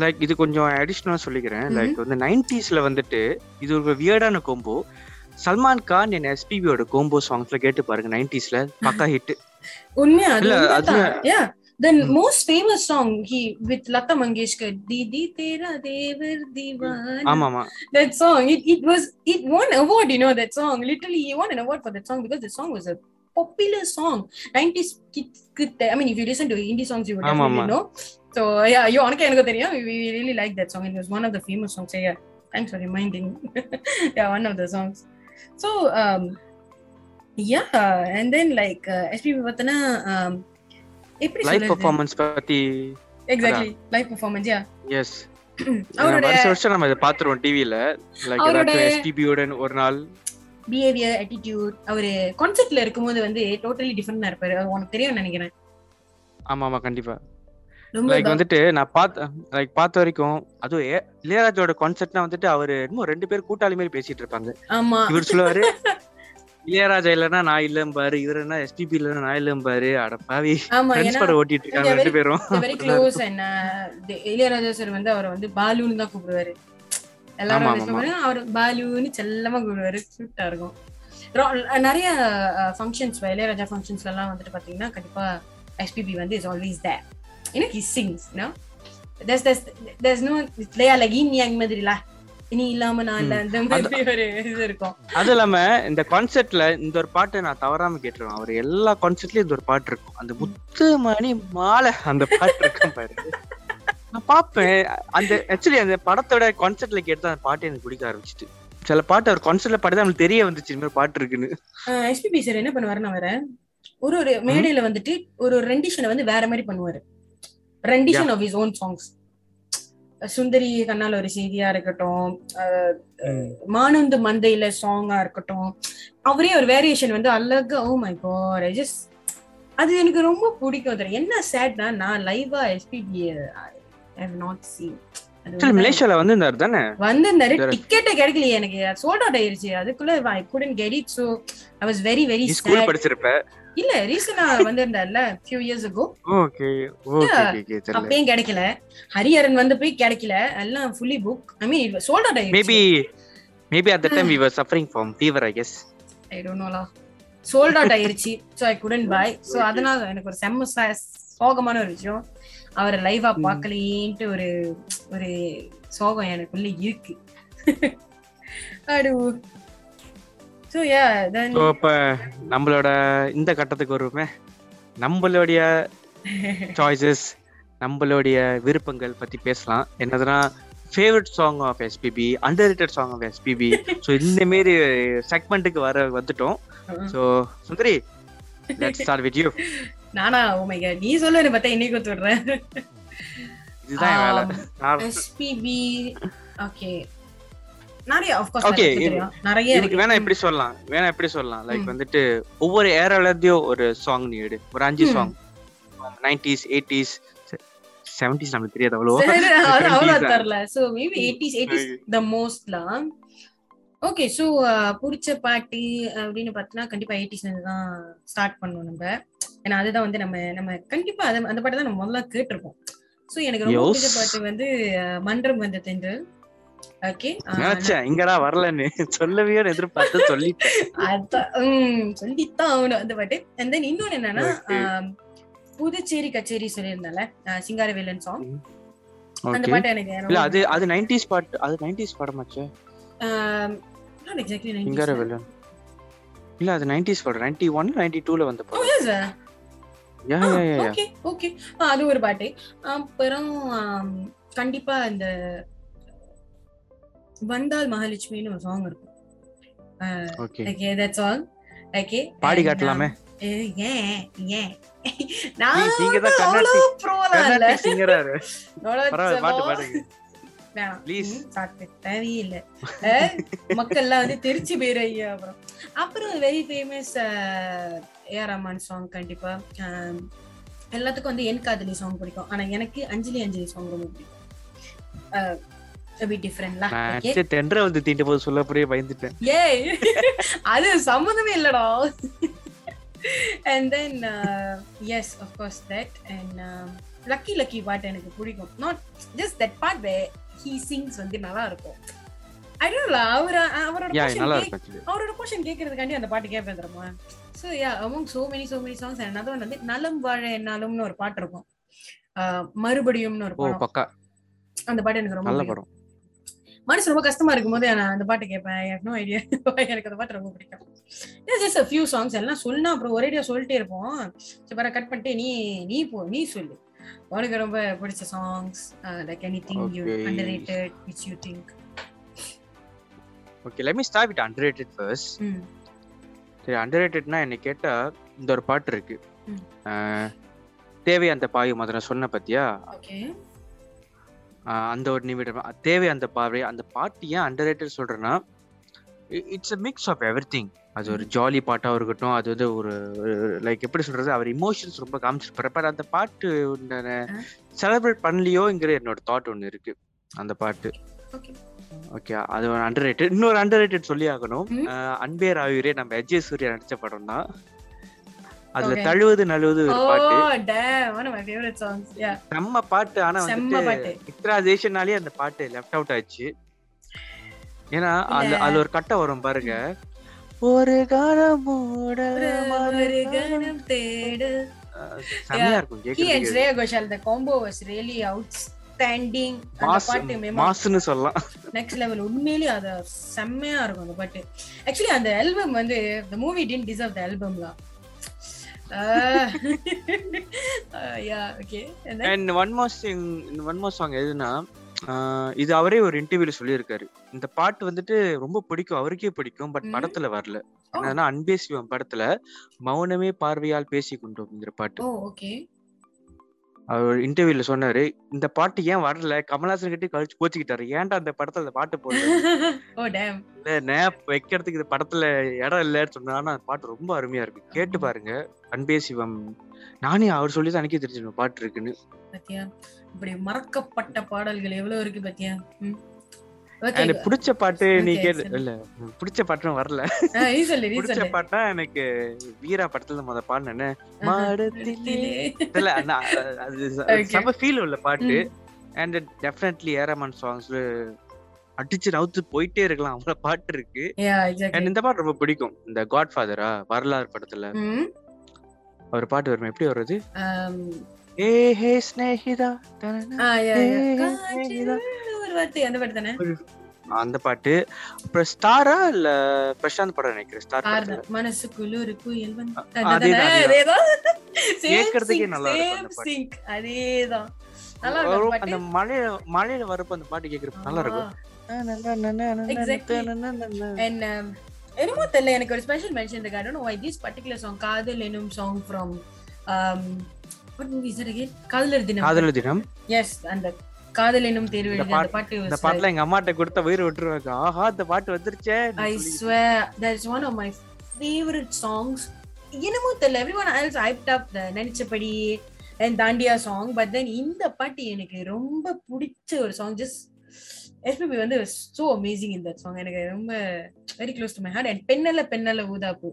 like இது கொஞ்சம் அடிஷ்னலா சொல்லிக்கிறேன் Mhm. லைக் வந்து நைன்டிஸ்ல வந்துட்டு இது ஒரு வியர்டான கோம்போ சல்மான் கான் என் எஸ்பிபியோட கோம்போ சாங்ஸ்ல கேட்டு பாருங்க நைன்டிஸ்ல பக்கா ஹிட் உண்மையா? அது most famous song he with with Lata Mangeshkar didi தேரா தேவர் தீவான். That it it it was it won award, you know. That song, literally, he won an award for that song because the song was a popular song. 90s i mean if you listen to indie songs you would definitely know. So yeah you உனக்கு எனக்கு Yeah, we really like that song. It was one of the famous songs. Yeah thanks for reminding. Yeah one of the songs. So um yeah and then like uh, SPB பார்த்தனா um எப்படி live performance பத்தி exactly live performance yeah yes அவரோட வருஷம் வருஷம் நம்ம இதை பாத்துருவோம் டிவில லைக் ஏதாச்சும் எஸ்பிபியோட ஒரு நாள். பிஹேவியர் attitude அவரு கான்செப்ட்ல இருக்கும்போது வந்து டோட்டலி டிஃபரெண்டா இருப்பாரு. உனக்கு தெரியும் நினைக்கிறேன். ஆமா ஆமா கண்டிப்பா. லைக் வந்துட்டு நான் பார்த்த லைக் பார்த்த வரைக்கும் அதுவும் இளையராஜாவோட கான்செப்ட்னா வந்துட்டு அவரு என்னமோ ரெண்டு பேர் கூட்டாளி மாதிரி பேசிட்டு இருப்பாங்க. ஆமா. இவர் சொல்லுவாரு இளையராஜா இல்லைன்னா நான் இல்லம்பாரு இவர் என்ன எஸ்பிபி இல்லைன்னா நான் இல்லம்பாரு அட பாவி. ஃப்ரெண்ட்ஸ் ஏன்னா படம் ஓட்டிட்டு இருக்காங்க ரெண்டு பேரும். Very close and Ilaiyaraaja sir வந்து அவரை வந்து பாலுன்னு தான் கூப்பிடுவாரு. எல்லாரும் அவர் பாலுன்னு செல்லமா கூப்பிடுவாரு. கியூட்டா இருக்கும். நிறைய ஃபங்க்ஷன்ஸ் இளையராஜா ஃபங்க்ஷன்ஸ்ல எல்லாம் வந்துட்டு பாத்தீங்கன்னா கண்டிப்பா எஸ்பிபி வந்து is always there you know he sings you know there's there's there's no இல்லையா like yin yang மாதிரில இனி இல்லாம நான் இல்ல அந்த மாதிரி ஒரு இது இருக்கும். அது இல்லாம இந்த கான்செர்ட்ல இந்த ஒரு பாட்டை நான் தவறாம கேட்டுருவேன். அவர் எல்லா கான்செர்ட்லயும் இந்த ஒரு பாட்டு இருக்கும். அந்த முத்து மணி மாலை அந்த பாட்டு இருக்கும் பாரு. நான் பாப்பேன் அந்த ஆக்சுவலி அந்த படத்தோட கான்செர்ட்ல கேட்டு அந்த பாட்டு எனக்கு பிடிக்க ஆரம்பிச்சிட்டு. சில பாட்டு அவர் கான்செர்ட்ல பாடி தான் தெரிய வந்துச்சு இந்த மாதிரி பாட்டு இருக்குன்னு. எஸ்பிபி சார் என்ன பண்ணுவாருன்னா வேற ஒரு ஒரு மேடையில வந்துட்டு ஒரு ஒரு ரெண்டிஷனை வந்து வேற மாதிரி பண்ணுவாரு. Rendition of his own songs சுந்தரி கண்ணால் ஒரு செய்தியா இருக்கட்டும் மானந்து மந்தையில சாங்கா இருக்கட்டும் அவரே ஒரு வேரியேஷன் வந்து அழகா. Oh my god I just அது எனக்கு ரொம்ப பிடிக்கும். தெரியும் என்ன சேட்னா நான் லைவா எஸ்பிபி ஹவ் நாட் சீன் மலேசியால வந்து இருந்தாரு தானே? வந்திருந்தாரு. டிக்கெட்டே கிடைக்கலையே எனக்கு. சோல்ட் அவுட் ஆயிருச்சு. அதுக்குள்ள I couldn't get it so I was very very school படிச்சிருப்ப. இல்ல ரீசனா வந்திருந்தார்ல ஃபியூ இயர்ஸ் ago. ஓகே அப்பயும் கிடைக்கல. ஹரிஹரன் வந்து போய் கிடைக்கல. எல்லாம் fully book I mean sold out maybe maybe at the time we were suffering from fever I guess I don't நோலா sold out ஆயிருச்சு. So I couldn't buy so அதனால எனக்கு ஒரு செம்ம ச- சோகமான ஒரு விஷயம். அவரை லைவா. பார்க்கலையேன்ட்டு ஒரு ஒரு சோகம் எனக்குள்ள இருக்கு. அடு. ஸோ யா தென் ஸோ இப்போ நம்மளோட இந்த கட்டத்துக்கு வருவோமே. நம்மளுடைய சாய்ஸஸ் நம்மளுடைய விருப்பங்கள் பத்தி பேசலாம். என்னதுன்னா favourite song of SPB under song of SPB so இந்த மாரி செக்மெண்ட்டுக்கு வர வந்துட்டோம். So Sundari let's start with you நானா? ஓ மை காட் நீ சொல்லு பார்த்தா இன்னைக்கு விடுறேன் இதுதான் வேலை. எஸ்பிபி ஓகே நிறைய ஆஃப் கோர்ஸ் Okay, நிறைய இருக்கு. வேணா எப்படி சொல்லலாம். வேணா எப்படி சொல்லலாம். லைக். வந்துட்டு ஒவ்வொரு ஏராலத்தையும் ஒரு சாங் நீ எடு. ஒரு அஞ்சு. சாங் நைன்டிஸ் எயிட்டிஸ் செவன்டிஸ் நமக்கு தெரியாது அவ்வளோ 20s. தரல so maybe 80s 80s the மோஸ்ட்லாம் okay so புடிச்ச பாட்டு அப்படின்னு பார்த்தா கண்டிப்பா 80s ல இருந்து தான் ஸ்டார்ட் பண்ணோம் நம்ம. ஏன்னா அதுதான் வந்து நம்ம நம்ம கண்டிப்பா அது அந்த பாட்டு தான் நம்ம முதல்ல கேட்டிருப்போம். சோ எனக்கு ரொம்ப. பிடிச்ச பாட்டு வந்து மன்றம் வந்த தென்றல். ஓகே நினைச்சேன் இங்கடா வரலன்னு சொல்லவே எதிர்பார்த்து சொல்லிட்டேன். அதான் உம் சொல்லித்தான் ஆகணும் அந்த பாட்டு. அண்ட் தென் இன்னொன்னு என்னன்னா புதுச்சேரி கச்சேரி சொல்லியிருந்தால சிங்காரவேலன் சாங் அந்த பாட்டு எனக்கு அது அது நைன்டிஸ் பாட்டு அது நைன்டிஸ் படமாச்சு? நாட் எக்ஸாக்ட்லி சிங்கார வெள்ளன் இல்ல அது நைன்டிஸ் படம் நைன்டி ஒன் நைன்டி டூல வந்த படம் யா யா யா ஓகே ஓகே அது ஒரு பாட்டு. அப்புறம் கண்டிப்பா இந்த வந்தால் மகாலட்சுமின்னு ஒரு சாங் இருக்கும். ஓகே தட்ஸ் ஆல் ஓகே பாடி காட்டலாமே? ஏன் ஏன் நான் நீ- நீங்க தான் வந்து பாட்டு. பாடுங்க. தேவையில்லை. மக்கள்லாம் தெரிச்சு போயிரு ஐயா அப்புறம் அப்புறம் very famous AR Rahman song கண்டிப்பா. எல்லாத்துக்கும் வந்து என் காதலி சாங் பிடிக்கும். ஆனா எனக்கு அஞ்சலி அஞ்சலி சாங் ரொம்ப பிடிக்கும். நான் நினைச்ச தென்ற வந்து தீண்ட போது சொல்ல போறே பயந்துட்டேன். ஏய் அது சம்மந்தமே இல்லடா. And then yes of course that and lucky lucky பாட்டு எனக்கு பிடிக்கும். Not just that part way he sings வந்து நல்லா இருக்கும். ஐ டோன்ட் நோ அவர் அவரோட யா portion நல்லா கேக்- இருக்கும் actually. அவரோட போர்ஷன் கேட்கறதுக்காண்டி அந்த பாட்டு கேட்பேன் தெரியுமா? So yeah many so many songs another one வந்து நலம் வாழ என்னாலும்னு ஒரு பாட்டு இருக்கும். ஆஹ் மறுபடியும்னு ஒரு ஓ படம். பக்கா. அந்த பாட்டு எனக்கு ரொம்ப நல்ல பிடிக்கும். படம். மனசு ரொம்ப கஷ்டமா இருக்கும் போது நான் அந்த பாட்டு கேட்பேன். நோ ஐடியா எனக்கு அந்த பாட்டு ரொம்ப பிடிக்கும். ஜஸ்ட் ஃபியூ சாங்ஸ் எல்லாம் சொன்னா அப்புறம் ஒரேடியா சொல்லிட்டே இருப்போம். சரி பர கட் பண்ணிட்டு நீ நீ போ நீ சொல்லு. உனக்கு ரொம்ப பிடிச்ச songs like anything you Okay. Underrated which you think okay let me start with underrated first சரி அண்டர்ரேட்டட்னா என்ன கேட்டா இந்த ஒரு பாட்டு இருக்கு. அஹ், தேவை அந்த பாயும் அதை நான் சொன்ன பத்தியா? அந்த ஒரு நிமிடம். தேவை அந்த பார்வை அந்த பாட்டு ஏன் அண்டர்ரேட்டட் சொல்றேன்னா it's a mix of everything அது ஒரு ஜாலி பாட்டாக இருக்கட்டும் அது வந்து ஒரு லைக் எப்படி சொல்றது அவர் இமோஷன்ஸ் ரொம்ப காமிச்சிருப்பாரு. பட் அந்த பாட்டு செலிப்ரேட் பண்ணலையோங்கிற என்னோட தாட் ஒன்று இருக்கு அந்த பாட்டு. ஓகே அது ஒரு அண்டர் ரேட்டட் இன்னொரு அண்டர் ரேட்டட் சொல்லி ஆகணும் அன்பே ராயுரே நம்ம அஜய் சூர்யா நடிச்ச படம் தான் அதுல. தழுவது நழுவது ஒரு பாட்டு. சாங்ஸ் யா செம்ம பாட்டு. ஆனா பாட்டு. பிக்ராசேஷனாலே அந்த பாட்டு லெஃப்ட் அவுட் ஆயிடுச்சு. ஏன்னா இல்ல. அதுல ஒரு கட்டை வரும் பாருங்க. ஒரு காலமோட ஒரு கணம் தேடு. இருக்கும் was really outstanding. அந்த பாட்டு மாஸ்னு சொல்லலாம். நெக்ஸ்ட் லெவல் உண்மையிலேயே அது செம்மையா இருக்கும் அந்த பாட்டு. ஆக்சுவலி அந்த ஆல்பம் வந்து the movie deserve the albumலாம் yeah okay and one more sing one more song எதுனா ஆஹ் இது அவரே ஒரு இன்டர்வியூல சொல்லியிருக்காரு. இந்த பாட்டு வந்துட்டு ரொம்ப பிடிக்கும் அவருக்கே பிடிக்கும் பட். படத்துல வரல. அன்பே சிவம் படத்துல மௌனமே பார்வையால் பேசி கொண்டோம்ங்கிற பாட்டு. அவர் இன்டர்வியூல சொன்னாரு இந்த பாட்டு ஏன் வரல? கமல்ஹாசன் கிட்டே கழிச்சு கோச்சிக்கிட்டாரு. ஏன்டா அந்த படத்துல அந்த பாட்டு போடல இல்ல நேப் வைக்கிறதுக்கு இந்த படத்துல இடம் இல்லைன்னு சொன்னா ஆனா அந்த பாட்டு ரொம்ப அருமையா இருக்கு. கேட்டு பாருங்க. அன்பே சிவம். நானே அவர் சொல்லி தான் எனக்கே தெரிஞ்சு பாட்டு இருக்குன்னு. பாத்தியா? இப்படி மறக்கப்பட்ட பாடல்கள் எவ்வளவு இருக்கு பாத்தியா? எனக்கு பிடிச்ச பாட்டு நீ கேட்டு. இல்ல பிடிச்ச பாட்டும் வரல. பிடிச்ச பாட்டா எனக்கு வீரா படத்துல முத பாடினேன்னு. மாடத்திலே இல்ல அது. செம ஃபீல் உள்ள பாட்டு. அண்ட் டெஃபினெட்லி ஏரமன் சாங்ஸ்ல அடிச்சு நவுத்து போயிட்டே இருக்கலாம் அவ்வளவு பாட்டு இருக்கு. எக்ஸாக்ட்லி இந்த பாட்டு ரொம்ப பிடிக்கும். இந்த காட் ஃபாதரா வரலாறு படத்துல. ஒரு பாட்டு வரும் எப்படி வருது ஏ ஹே ஸ்னேஹிதா தனனா. ஆ யா பாட்டு அந்த பாட்டு தானே? அந்த பாட்டு. அப்புறம் ஸ்டாரா இல்ல பிரசாந்த் படம் நினைக்கிறேன்? ஸ்டார் மனசுக்குள்ள கேட்கறதுக்கே நல்லா இருக்கும் அதேதான். அந்த மலையில மலையில வரப்ப அந்த பாட்டு கேக்குறப்ப நல்லா இருக்கும். என்னமோ தெரியல எனக்கு ஒரு ஸ்பெஷல் மென்ஷன் இருக்கு. I don't know why this particular song காதல் எனும் song from what movie is it again Kadhalar Dhinam. Kadhalar தினம். எஸ் அந்த காதல் எனும் தேர்வு அந்த பாட்டு- இந்த பாட்டுல எங்க அம்மாட்ட கொடுத்த உயிர் விட்டுருவாங்க ஆஹா இந்த பாட்டு வந்துருச்சே I swear that is one of my favorite songs. என்னமோ தெரியல. Every one else hyped up நினைச்சபடி and dandiya song but then இந்த பாட்டு எனக்கு ரொம்ப பிடிச்ச ஒரு சாங் ஜஸ்ட் எஸ்பிபி வந்து சோ அமேசிங் இந்த சாங் எனக்கு ரொம்ப very close to my heart and பெண்ணல்ல பெண்ணல்ல ஊதாப்பு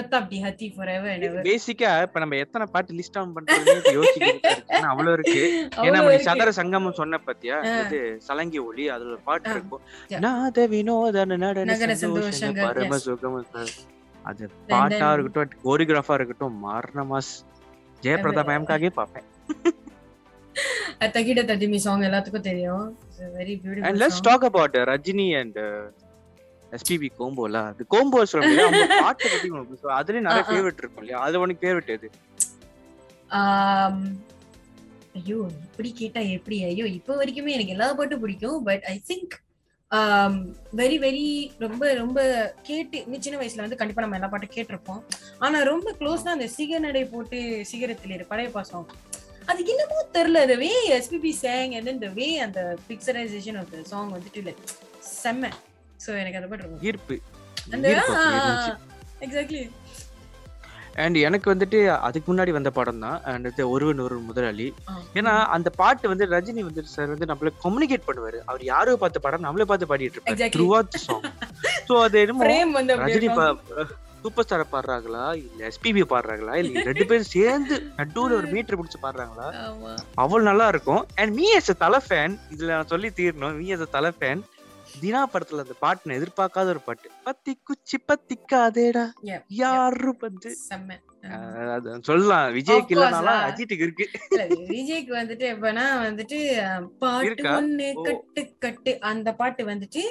தத்தாப்டி ஹத்தி ஃபார் எவர் அண்ட் எவர் பேசிக்கா இப்ப நம்ம எத்தனை பாட்டு லிஸ்ட் டவுன் பண்றோம்னு யோசிக்க அவ்வளவு இருக்கு. ஏன்னா நீ சதர சங்கமம் சொன்ன பாத்தியா. இது சலங்கி ஒளி அதுல ஒரு பாட்டு. இருக்கும். நாத வினோத நடன சந்தோஷங்கள், பரம. சுகம். அது பாட்டா இருக்கட்டும் கோரியோகிராஃபா இருக்கட்டும் மாரணமாஸ் ஜெயபிரதா அது- மேம்காகவே பார்ப்பேன் தகிட ததிமி சாங் எல்லாத்துக்கும் தெரியும். Very and beautiful let's talk about Rajini and SPB கோம்போல அது கோம்போ சொல்ல முடியாது. பாட்டு பத்தி உனக்கு so அதுலயும் நிறைய. ஃபேவரட் இருக்கும் இல்லையா? அது உனக்கு ஃபேவரட் எது? ஐயோ இப்படி கேட்டா எப்படி? ஐயோ இப்போ வரைக்குமே எனக்கு எல்லா பாட்டும் பிடிக்கும். But I think very very ரொம்ப ரொம்ப கேட்டு இந்த சின்ன வயசுல வந்து கண்டிப்பா நம்ம எல்லா பாட்டும் கேட்டிருப்போம். ஆனா ரொம்ப க்ளோஸ்னா அந்த சிகநடை போட்டு சிகரத்தில் இரு பழைய பாசம் அது என்னமோ தெரியல. The way SPB sang and then the way அந்த பிக்சரைசேஷன் ஆஃப் த சாங் வந்துட்டு லைக் செம்ம. சோ எனக்கு அந்த பாட்டு ஈர்ப்பு. எக்ஸாக்ட்லி அண்ட் எனக்கு வந்துட்டு அதுக்கு முன்னாடி வந்த படம் தான் அண்ட் ஒருவன் ஒரு முதலாளி. ஏன்னா அந்த பாட்டு வந்து ரஜினி வந்து சார் வந்து நம்மள கம்யூனிகேட் பண்ணுவாரு. அவர் யாரோ பார்த்த படம் நம்மள பார்த்து பாடிட்டு இருப்பாரு. Exactly. Throughout song so அது என்னமோ ரஜினி. Super star பாடுறாங்களா? இல்ல எஸ்பிபி பாடுறாங்களா? இல்ல ரெண்டு பேரும் சேர்ந்து நடுவுல ஒரு மீட்டர் பிடிச்சு பாடுறாங்களா? அவ்வளவு நல்லா இருக்கும். And me as Thala fan இதுல நான் சொல்லி தீரணும். Me as Thala fan Dheena படத்துல அந்த பாட்டு எதிர்பார்க்காத ஒரு பாட்டு. பத்தி குச்சி பத்திக்காதேடா யாரு அது சொல்லலாம். விஜய்க்கு இல்லனாலும். அஜித்துக்கு இருக்கு. விஜய்க்கு வந்துட்டு எப்பனா வந்துட்டு பாட்டு? ஒண்ணு. கட்டு கட்டு அந்த பாட்டு வந்துட்டு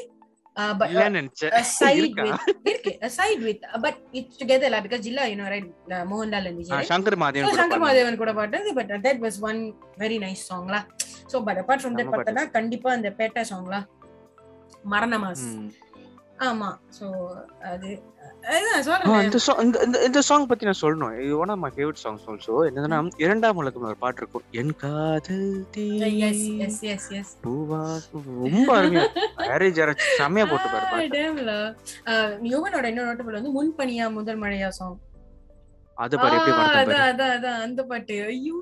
மோகன்லால் கூட பாட்டது but that was one very nice சாங்லா so but apart from that செம்ம பாட்டு. பார்த்தனா கண்டிப்பா அந்த பேட்டா சாங்லா மரணமாஸ் ம். ஆமா. சோ அது இந்த song- இந்த- இந்த- இந்த சாங் பத்தி நான் சொல்லணும். இது one of my favourite songs also Irandam Ulagam உலகம் ஒரு பாட்டு இருக்கும். என் காதல் தீ எஸ் எஸ் எஸ் எஸ் பூவா ரொம்ப அருமையா மேரேஜ் போட்டு பாரு யுவனோட இன்னொரு நோட்டபிள் வந்து முன்பனியா முதல் மழையா சாங் அது பாரு எப்படி அதான் அதான் அந்த பாட்டு. ஐயோ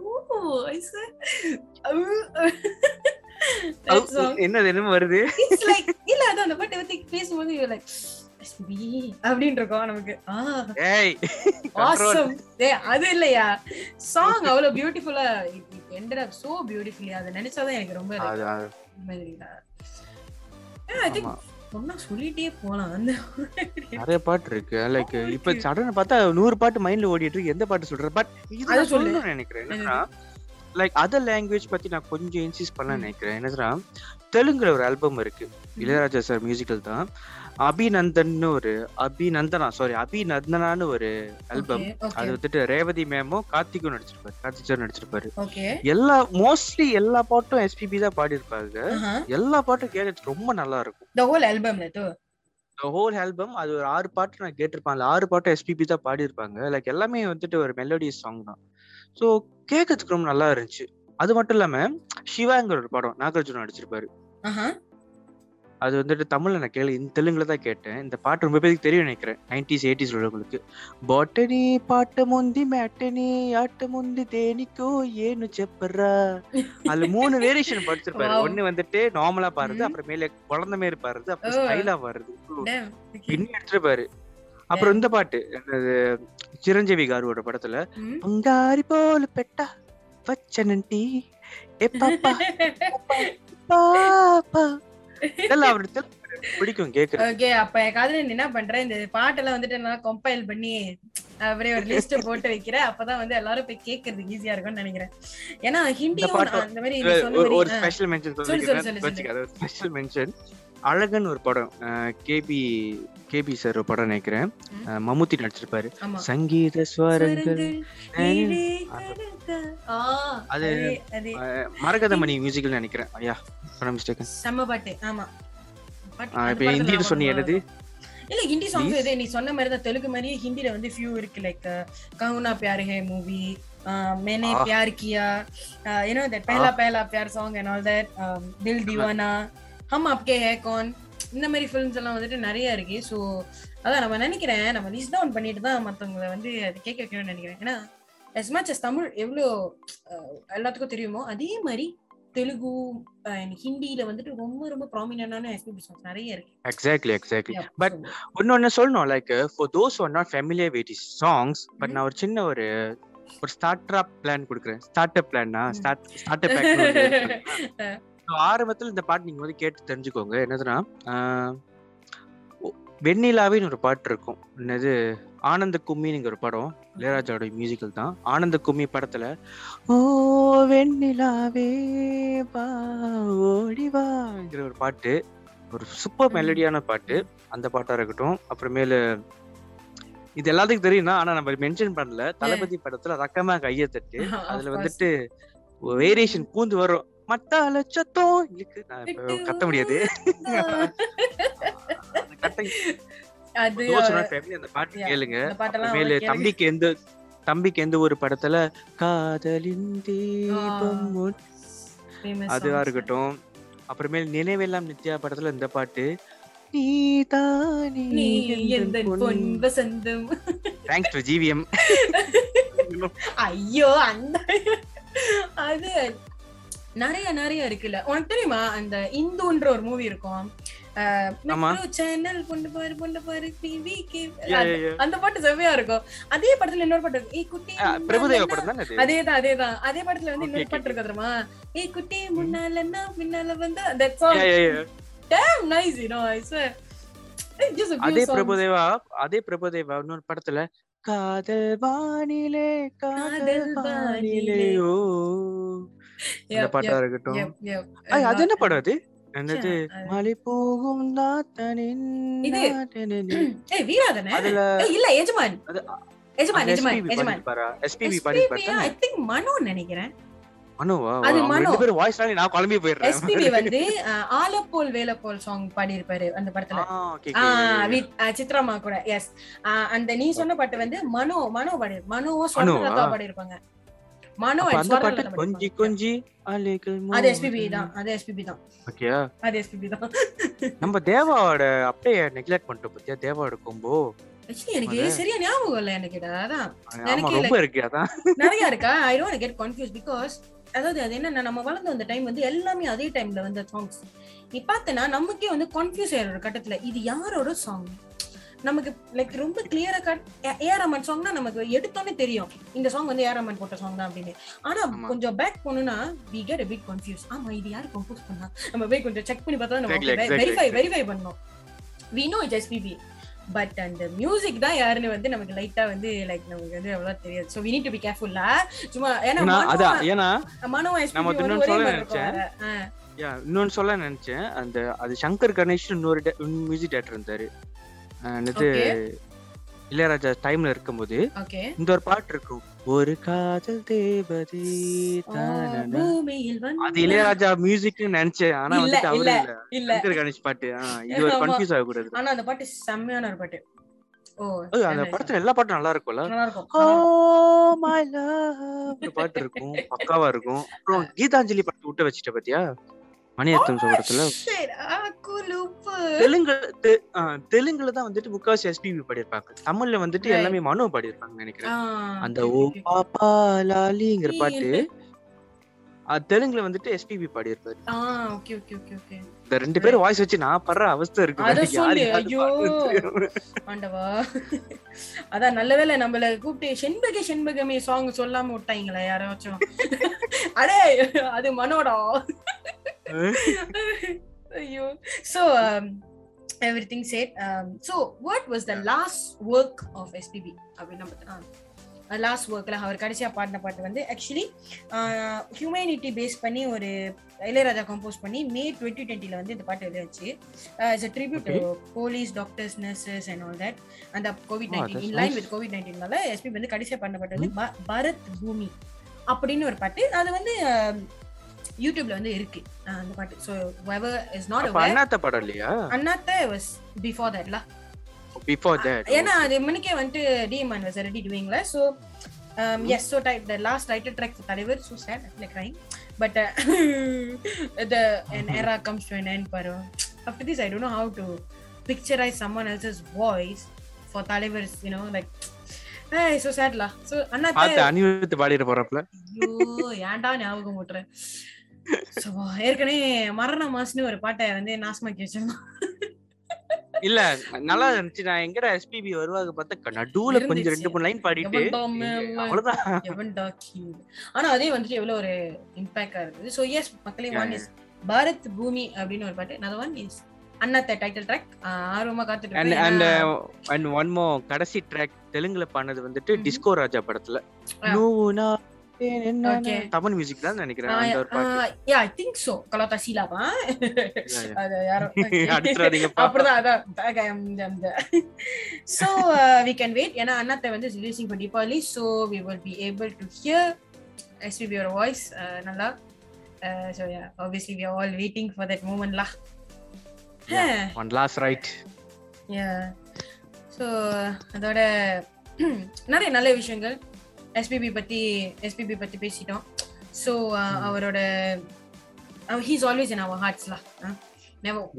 என்னது என்னமோ வருது? இல்ல அதான் அந்த பத்தி பேசும்போது அப்படின்னு இருக்கும் நமக்கு. அது இல்லையா? சாங் அவ்வளவு பியூட்டிஃபுல்லா so beautifully. அதை நினைச்சாதான் எனக்கு ரொம்ப like, அது அது- மாதிரி ஐ திங்க் ஆமா. ஒன்னா சொல்லிட்டே போலாம். அந்த நிறைய பாட்டு இருக்கு. லைக் இப்ப சடன் பார்த்தா நூறு பாட்டு மைண்ட்ல ஓடிட்டு இருக்கு. எந்த பாட்டு சொல்ற? பட் இது. சொல்லணும்னு நினைக்கிறேன். லைக் அதர் லாங்குவேஜ் பத்தி நான் கொஞ்சம் இன்சிஸ் பண்ண நினைக்கிறேன். என்னன்னா தெலுங்குல ஒரு ஆல்பம் இருக்கு. இளையராஜா சார் மியூசிக்கல் தான். அபிநந்தன்னு ஒரு அபிநந்தனா சாரி அபிநந்தனான்னு ஒரு ஆல்பம் அது வந்துட்டு ரேவதி மேமும் கார்த்திக்கும் நடிச்சிருப்பாரு. கார்த்திக் சார் நடிச்சிருப்பாரு. எல்லா மோஸ்ட்லி எல்லா பாட்டும் எஸ்பிபி தான் பாடியிருப்பாங்க. எல்லா பாட்டும் கேட்கறதுக்கு ரொம்ப நல்லா இருக்கும். ஹோல் ஆல்பம் அது ஒரு ஆறு பாட்டு நான் கேட்டிருப்பேன். ஆறு பாட்டும் எஸ்பிபி தான் பாடியிருப்பாங்க. லைக் எல்லாமே வந்துட்டு ஒரு மெலோடியஸ் சாங் தான். ஸோ கேட்கறதுக்கு ரொம்ப நல்லா இருந்துச்சு. அது மட்டும் இல்லாம சிவாங்கிற ஒரு படம் நாகார்ஜுன நடிச்சிருப்பாரு. அது வந்துட்டு தமிழ்ல நான் கேளு இந்த தெலுங்குல தான் கேட்டேன். இந்த பாட்டு ரொம்ப பேருக்கு தெரியும் நினைக்கிறேன். நைன்டிஸ் எயிட்டிஸ் உள்ளவங்களுக்கு. பாட்டனி பாட்ட முந்தி மேட்டனி ஆட்ட முந்தி தேனிக்கோ ஏன்னு செப்பறா. அதுல மூணு வேரியேஷன் படிச்சிருப்பாரு. ஒண்ணு வந்துட்டு நார்மலா ம். அப்புறம் மேல குழந்தை மாரி பாடுறது அப்புறம். ஸ்டைலா okay பின்னி எடுத்துருப்பாரு அப்புறம் இந்த பாட்டு சிரஞ்சீவி காருவோட படத்துல. பங்காரி போல பெட்டா வச்சனன்டி இதெல்லாம் அவரு தெலுங்கு பிடிக்கும் கேக்குறது ஓகே அப்ப என் காதுல என்ன பண்ற? இந்த பாட்டெல்லாம் வந்துட்டு நல்லா கம்பைல் பண்ணி அப்படியே ஒரு லிஸ்ட் போட்டு வைக்கிற. அப்பதான் வந்து எல்லாரும் போய் கேட்கறதுக்கு ஈஸியா இருக்கும்னு நினைக்கிறேன். ஏன்னா பாட்டு- அந்த மாதிரி ஒரு-. Special mention special mention Azhagan ஒரு படம் கேபி கேபி சார் படம் நினைக்கிறேன். ம். அஹ், மம்முட்டி நடிச்சிருப்பாரு. சங்கீத ஸ்வரங்கள் அது- மரகதமணி மியூசிக்கல் நினைக்கிறேன். ஐயா சொன்ன மிஸ்டேக் செம்ம பாட்டு. ஆமா. இப்ப ஹிந்தியில ரொம்ப- என்னது? இல்ல ஹிந்தி சாங்ஸ்? இது நீ சொன்ன மாதிரி தான் தெலுங்கு மாதிரியே ஹிந்தில வந்து ஃபியூ இருக்கு. Like Kaho Naa Pyaar Hai movie Maine ah. Pyar Kiya you know that Pehla Pehla Pyar song and all that Dil Deewana Hum அப்கே ஹே கான் இந்த மாதிரி ஃபிலிம்ஸ் எல்லாம் வந்துட்டு நிறைய இருக்கு. ஸோ அதான் நம்ம நினைக்கிறேன் நம்ம லிஸ்ட் டவுன் பண்ணிட்டு தான் மத்தவங்களை வந்து அது கேட்க வைக்கணும்னு நினைக்கிறேன். ஏன்னா as much as தமிழ் எவ்வளோ எல்லாத்துக்கும் தெரியுமோ அதே மாதிரி தெலுங்கு ஹிந்தியில வந்துட்டு ரொம்ப ரொம்ப ப்ராமினன்டான எஸ்பிபி சாங்ஸ் நிறைய இருக்கு. எக்ஸாக்ட்லி எக்ஸாக்ட்லி பட் இன்னொன்னு சொல்லணும் like for those are not familiar with his songs but. நான் ஒரு சின்ன ஒரு ஒரு ஸ்டார்ட் அப் பிளான் கொடுக்குறேன் ஸ்டார்ட் அப் பிளான்னா. ஸ்டார்ட் ஸ்டார்ட் அப் ஆரம்பத்துல இந்த பாட்டு நீங்க வந்து கேட்டு தெரிஞ்சுக்கோங்க. என்னதுன்னா வெண்ணிலாவின்னு ஒரு பாட்டு இருக்கும். என்னது ஆனந்த கும்மின்னு ஒரு படம். இளையராஜாவோட மியூசிக்கல் தான். ஆனந்த கும்மி படத்துல ஓ வெண்ணிலாவே வா ஓடி வாங்கிற ஒரு பாட்டு. ஒரு சூப்பர். மெலடியான பாட்டு. அந்த பாட்டா இருக்கட்டும். அப்புறமேலு இது எல்லாத்துக்கும் தெரியும் தான் ஆனா நம்ம மென்ஷன் பண்ணல. தளபதி படத்துல ரக்கமா கைய தட்டு அதுல. வந்துட்டு வேரியேஷன் பூந்து வரும். மத்தால சத்தம் இருக்கு. கத்த முடியாது. அது அந்த பாட்டு. கேளுங்க. எனக்கு- தம்பிக்கு எந்த தம்பிக்கு எந்த ஒரு படத்துல காதலின் தீபம் அதுவா. இருக்கட்டும். அப்புறமேல் நினைவெல்லாம் நித்யா படத்துல இந்த பாட்டு ஐயோ அந்த அது நிறைய நிறைய இருக்குல்ல. உனக்கு தெரியுமா? அந்த இந்துன்ற ஒரு மூவி இருக்கும். சேனல் பொண்ணு பாரு பொண்ணு பாரு டிவி. அந்த பாட்டு செவ்வையா இருக்கும். அதே படத்துல இன்னொரு பாட்டு ஏய் குட்டி பிரபுதேவா படம் தானே அது? அதேதான் அதேதான் அதே படத்துல வந்து இன்னொரு பாட்டு இருக்கு தெரியுமா? ஏய் குட்டி முன்னால என்ன? பின்னால வந்தா தட் சாங் a few அதே songs. பிரபுதேவா அதே பிரபுதேவா இன்னொரு படத்துல காதல் வானிலே காதல் வானிலே. ஓ. அந்த பாட்டா இருக்கட்டும். அது என்ன படம் அது? என்னது? மலை போகும் அதுல இல்ல எஜமான். எஜமான் எஜமான் எஸ்பிபி எஜமான். எஸ்பிபி பாடிருப்பாரு ஐ திங்க் மனோ நினைக்கிறேன். மனுவா? அது மனோ. ரெண்டு பேரும் வாய்ஸ் நான் குழம்பி போயிடுறேன். எஸ்பிபி வந்து ஆலப்போல் வேலப்போல் சாங் பாடி இருப்பாரு அந்த படத்துல. சித்ராமா கூட. எஸ் அந்த நீ சொன்ன பாட்டு வந்து மனோ மனோ பாடி மனோவா? ஸ்வர்ணலதா பாடி இருப்பாங்க மனோ அந்த பாட்டு ஸ்வர்ணலதா கொஞ்சி பாடியிருப்பாங்க. கொஞ்சி அலைகள் அது எஸ்பிபி தான். அது எஸ்பிபி தான். ஓகேயா அது எஸ்பிபி தான். நம்ம தேவாவோட அப்படியே நெக்லெக்ட் பண்ணிட்டோம் பத்தியா? தேவாவோட கொம்போ எனக்கு சரியா ஞாபகம் இல்ல எனக்கு. அதான். எனக்கு ரொம்ப இருக்கு அதான். நிறைய இருக்கா? I don't get confuse because அதாவது அது என்னன்னா நம்ம வளர்ந்து வந்த டைம் வந்து எல்லாமே அதே டைம்ல வந்த சாங்ஸ் நீ பார்த்தனா நமக்கே வந்து கன்ஃபியூஸ் ஆயிடும் ஒரு கட்டத்துல இது யாரோட சாங் நமக்கு லைக் ரொம்ப கிளியரா கட் ஏஆர் ரமன் சாங்னா நமக்கு எடுத்தோன்னே தெரியும். இந்த சாங் வந்து ஏஆர் ரமன் போட்ட சாங் தான் அப்படின்னு. ஆனா. கொஞ்சம் பேக் போனோம்னா we get a bit confuse ஆமா இது யாரு கம்போஸ் பண்ணா? நம்ம போய் கொஞ்சம் செக் பண்ணி பார்த்தா நம்ம வெரிஃபை. வெரிஃபை பண்ணோம் we know it's SPB but அந்த மியூசிக் தான் யாருன்னு வந்து நமக்கு லைட்டா வந்து லைக் நமக்கு வந்து அவ்வளவு தெரியாது. So we need to be கேர்ஃபுல்லா சும்மா ஏன்னா அதான் ஏன்னா நம்ம இன்னொன்னு சொல்ல நினைச்சேன். இன்னொன்னு சொல்ல நினைச்சேன். அந்த அது சங்கர் கணேஷ் இன்னொரு மியூசிக் டேரக்டர் இருந்தாரு. Okay. இளையராஜா டைம்ல இருக்கும்போது இந்த ஒரு பாட்டு இருக்கும். ஒரு காதல் தேவதை அது வந்து இளையராஜா மியூசிக்னு நினைச்சேன். ஆனா வந்துட்டு அவரு இல்ல. கணேஷ் பாட்டு. இது ஒரு. கன்ஃபியூஸ் ஆகக்கூடாது. ஆனா அந்த பாட்டு செம்மையான ஒரு பாட்டு. அந்த. படத்துல எல்லா பாட்டும் நல்லா இருக்கும்ல. ஒரு பாட்டு இருக்கும். பக்காவா இருக்கும். அப்புறம் கீதாஞ்சலி பாட்டு விட்டு வச்சுட்ட பாத்தியா? சொல்றதுல Shit, ஆ, குலுப்பு. தெலுங்கு தெலுங்குல தான் வந்துட்டு முக்காவாசி எஸ்பிபி பாடியிருப்பாங்க தமிழ்ல வந்துட்டு. எல்லாமே மனோ பாடியிருப்பாங்க நினைக்கிறேன் அந்த ஓ. பாப்பா லாலிங்கிற பாட்டு தெலுங்குல வந்துட்டு எஸ்பிபி பாடியிருப்பாரு. இந்த ரெண்டு பேரும் வாய்ஸ் வச்சு நான் படுற அவஸ்தை இருக்கு ஐயோ. ஆண்டவா அதான் நல்ல வேளை நம்மள கூப்பிட்டு செண்பக செண்பகமே சாங் சொல்லாம விட்டாங்களே யாராச்சும் அடே அது மனோடா ஐயோ um, everything said um, so what was the last work of SPB அப்படின்னா பார்த்தா லாஸ்ட் ஒர்க்கில் அவர் கடைசியாக பாடின பாட்டு வந்து ஆக்சுவலி ஹியூமனிட்டி பேஸ் பண்ணி ஒரு இளையராஜா கம்போஸ் பண்ணி மே டுவெண்ட்டி டுவெண்ட்டியில் வந்து இந்த பாட்டு எழுதிச்சு it's tribute Okay. Police doctors nurses and all that அந்த COVID nineteen in line. With COVID நைன்டீன்னால SP வந்து கடைசியாக பண்ண பாட்டு வந்து ப- பரத் பூமி அப்படின்னு ஒரு பாட்டு. அது வந்து யூடியூப்ல வந்து இருக்கு. அந்த பாட்டு. ஸோ வெவர் இஸ் நாட் அப்ப அண்ணாத்த படம் இல்லையா? அண்ணாத்த வாஸ் பிஃபோர் தட்ல பிஃபோர் தட் ஏன்னா அது மணிக்கே வந்துட்டு டிஎம்ஆன் was ready டூயிங்ல so yes so type the last writer track தலைவர் so sad like crying but the an era comes to an end bro. After this i don't know how to picturize someone else's voice for தலைவர்ஸ் you know like hey so sad la so பார்த்து அண்ணாத்த அனிருத் பாடிட்டு போறப்பல ஐயோ ஏன்டா ஞாபகம் போட்டுறேன் So, ஏற்கனவே மரண மாசுன்னு ஒரு பாட்டை வந்து நாசமாக்கி வச்சிருந்தோம் இல்ல நல்லா இருந்துச்சு நான் எங்கடா எஸ்பிபி வருவாங்க பார்த்தா நடுவுல கொஞ்சம். ரெண்டு மூணு லைன் பாடிட்டு? அவ்வளவுதான்? ஆனா அதே வந்துட்டு எவ்வளவு ஒரு இம்பாக்டா இருக்குது ஸோ எஸ் மக்களே ஒன் இஸ் பாரத் பூமி அப்படின்னு ஒரு பாட்டு another one is Annaatthe title track ஆர்வமா காத்துட்டு அண்ட். அண்ட் ஒன் மோ கடைசி ட்ராக் தெலுங்குல பண்ணது வந்துட்டு. டிஸ்கோ ராஜா படத்துல Ah. தமிழ் மியூசிக் தான் நினைக்கிறேன் so. kalau tak silap, ah. yeah. அது யாரோ. அப்படிதான் அதான் uh, we can wait ஏன்னா அண்ணாத்தை வந்து releasing for Deepavali so we will be able to hear SPB your voice uh, நல்லா uh, so yeah obviously we are all waiting for that moment lah Yeah. One last right yeah so அதோட நிறைய நல்ல விஷயங்கள் SPB பத்தி எஸ்பிபி பத்தி பேசிட்டோம். So அவரோட he's always in our hearts law never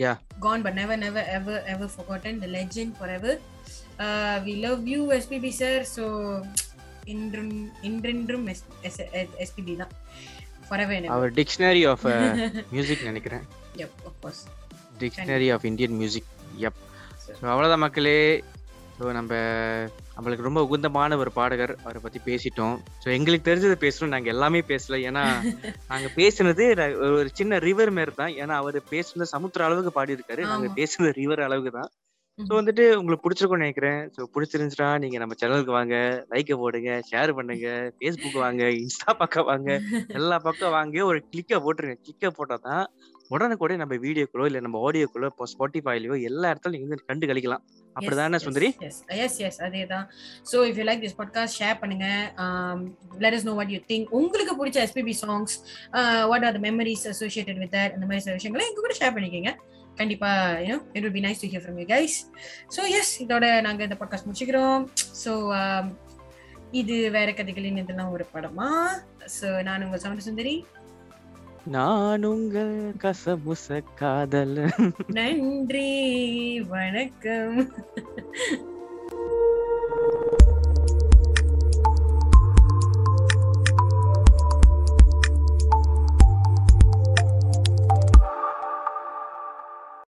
gone but never never ever ever forgotten the legend forever. Uh, we love you SPB sir. So இன்றும் இன்றென்றும் எஸ்பிபி தான். அவர் டிக்ஷனரி ஆஃப் மியூசிக் நினைக்கிறேன். Yep of course. Dictionary of Indian music எப் So- so அவ்வளோதான் மக்களே. So நம்ம நம்மளுக்கு ரொம்ப உகுந்தமான ஒரு பாடகர் அவரை பற்றி பேசிட்டோம். ஸோ எங்களுக்கு தெரிஞ்சதை பேசணும் நாங்கள் எல்லாமே பேசல. ஏன்னா நாங்கள் பேசுனது ஒரு சின்ன ரிவர் மாரி தான். ஏன்னா அவர் பேசுனது சமுத்திர அளவுக்கு பாடியிருக்காரு. நாங்கள் ஆமா. பேசுனது ரிவர் அளவுக்கு தான். ஸோ. வந்துட்டு உங்களுக்கு பிடிச்சிருக்கும்னு நினைக்கிறேன். ஸோ பிடிச்சிருந்துச்சுன்னா நீங்கள் நம்ம சேனலுக்கு வாங்க. லைக்கை போடுங்க ஷேர் பண்ணுங்க ஃபேஸ்புக் வாங்க இன்ஸ்டா பக்கம் வாங்க. எல்லா பக்கம் வாங்க ஒரு கிளிக்கை போட்டுருங்க. கிளிக்கை போட்டால் தான் உடனுக்குடைய நம்ம வீடியோக்குள்ளோ இல்லை நம்ம ஆடியோக்குள்ளோ இப்போ ஸ்பாட்டிஃபைலையோ எல்லா இடத்துலையும் நீங்க வந்து கண்டு கழிக்கலாம். அப்படிதானே சுந்தரி? எஸ் எஸ் எஸ் அதேதான். So if you like this podcast share பண்ணுங்க. Let us know what you think உங்களுக்கு பிடிச்ச SPB songs what are the memories associated with அந்த மாதிரி சில விஷயங்களை எங்க கூட ஷேர் பண்ணிக்கோங்க. கண்டிப்பா you know it will be nice to hear from you guys so yes இதோட நாங்க இந்த பாட்காஸ்ட் முடிச்சுக்கிறோம். ஸோ இது வேற கதைகளின் இதெல்லாம் ஒரு படமா? ஸோ நான் உங்கள் சமர சுந்தரி நான் உங்கள் கசமுச காதல் நன்றி வணக்கம்.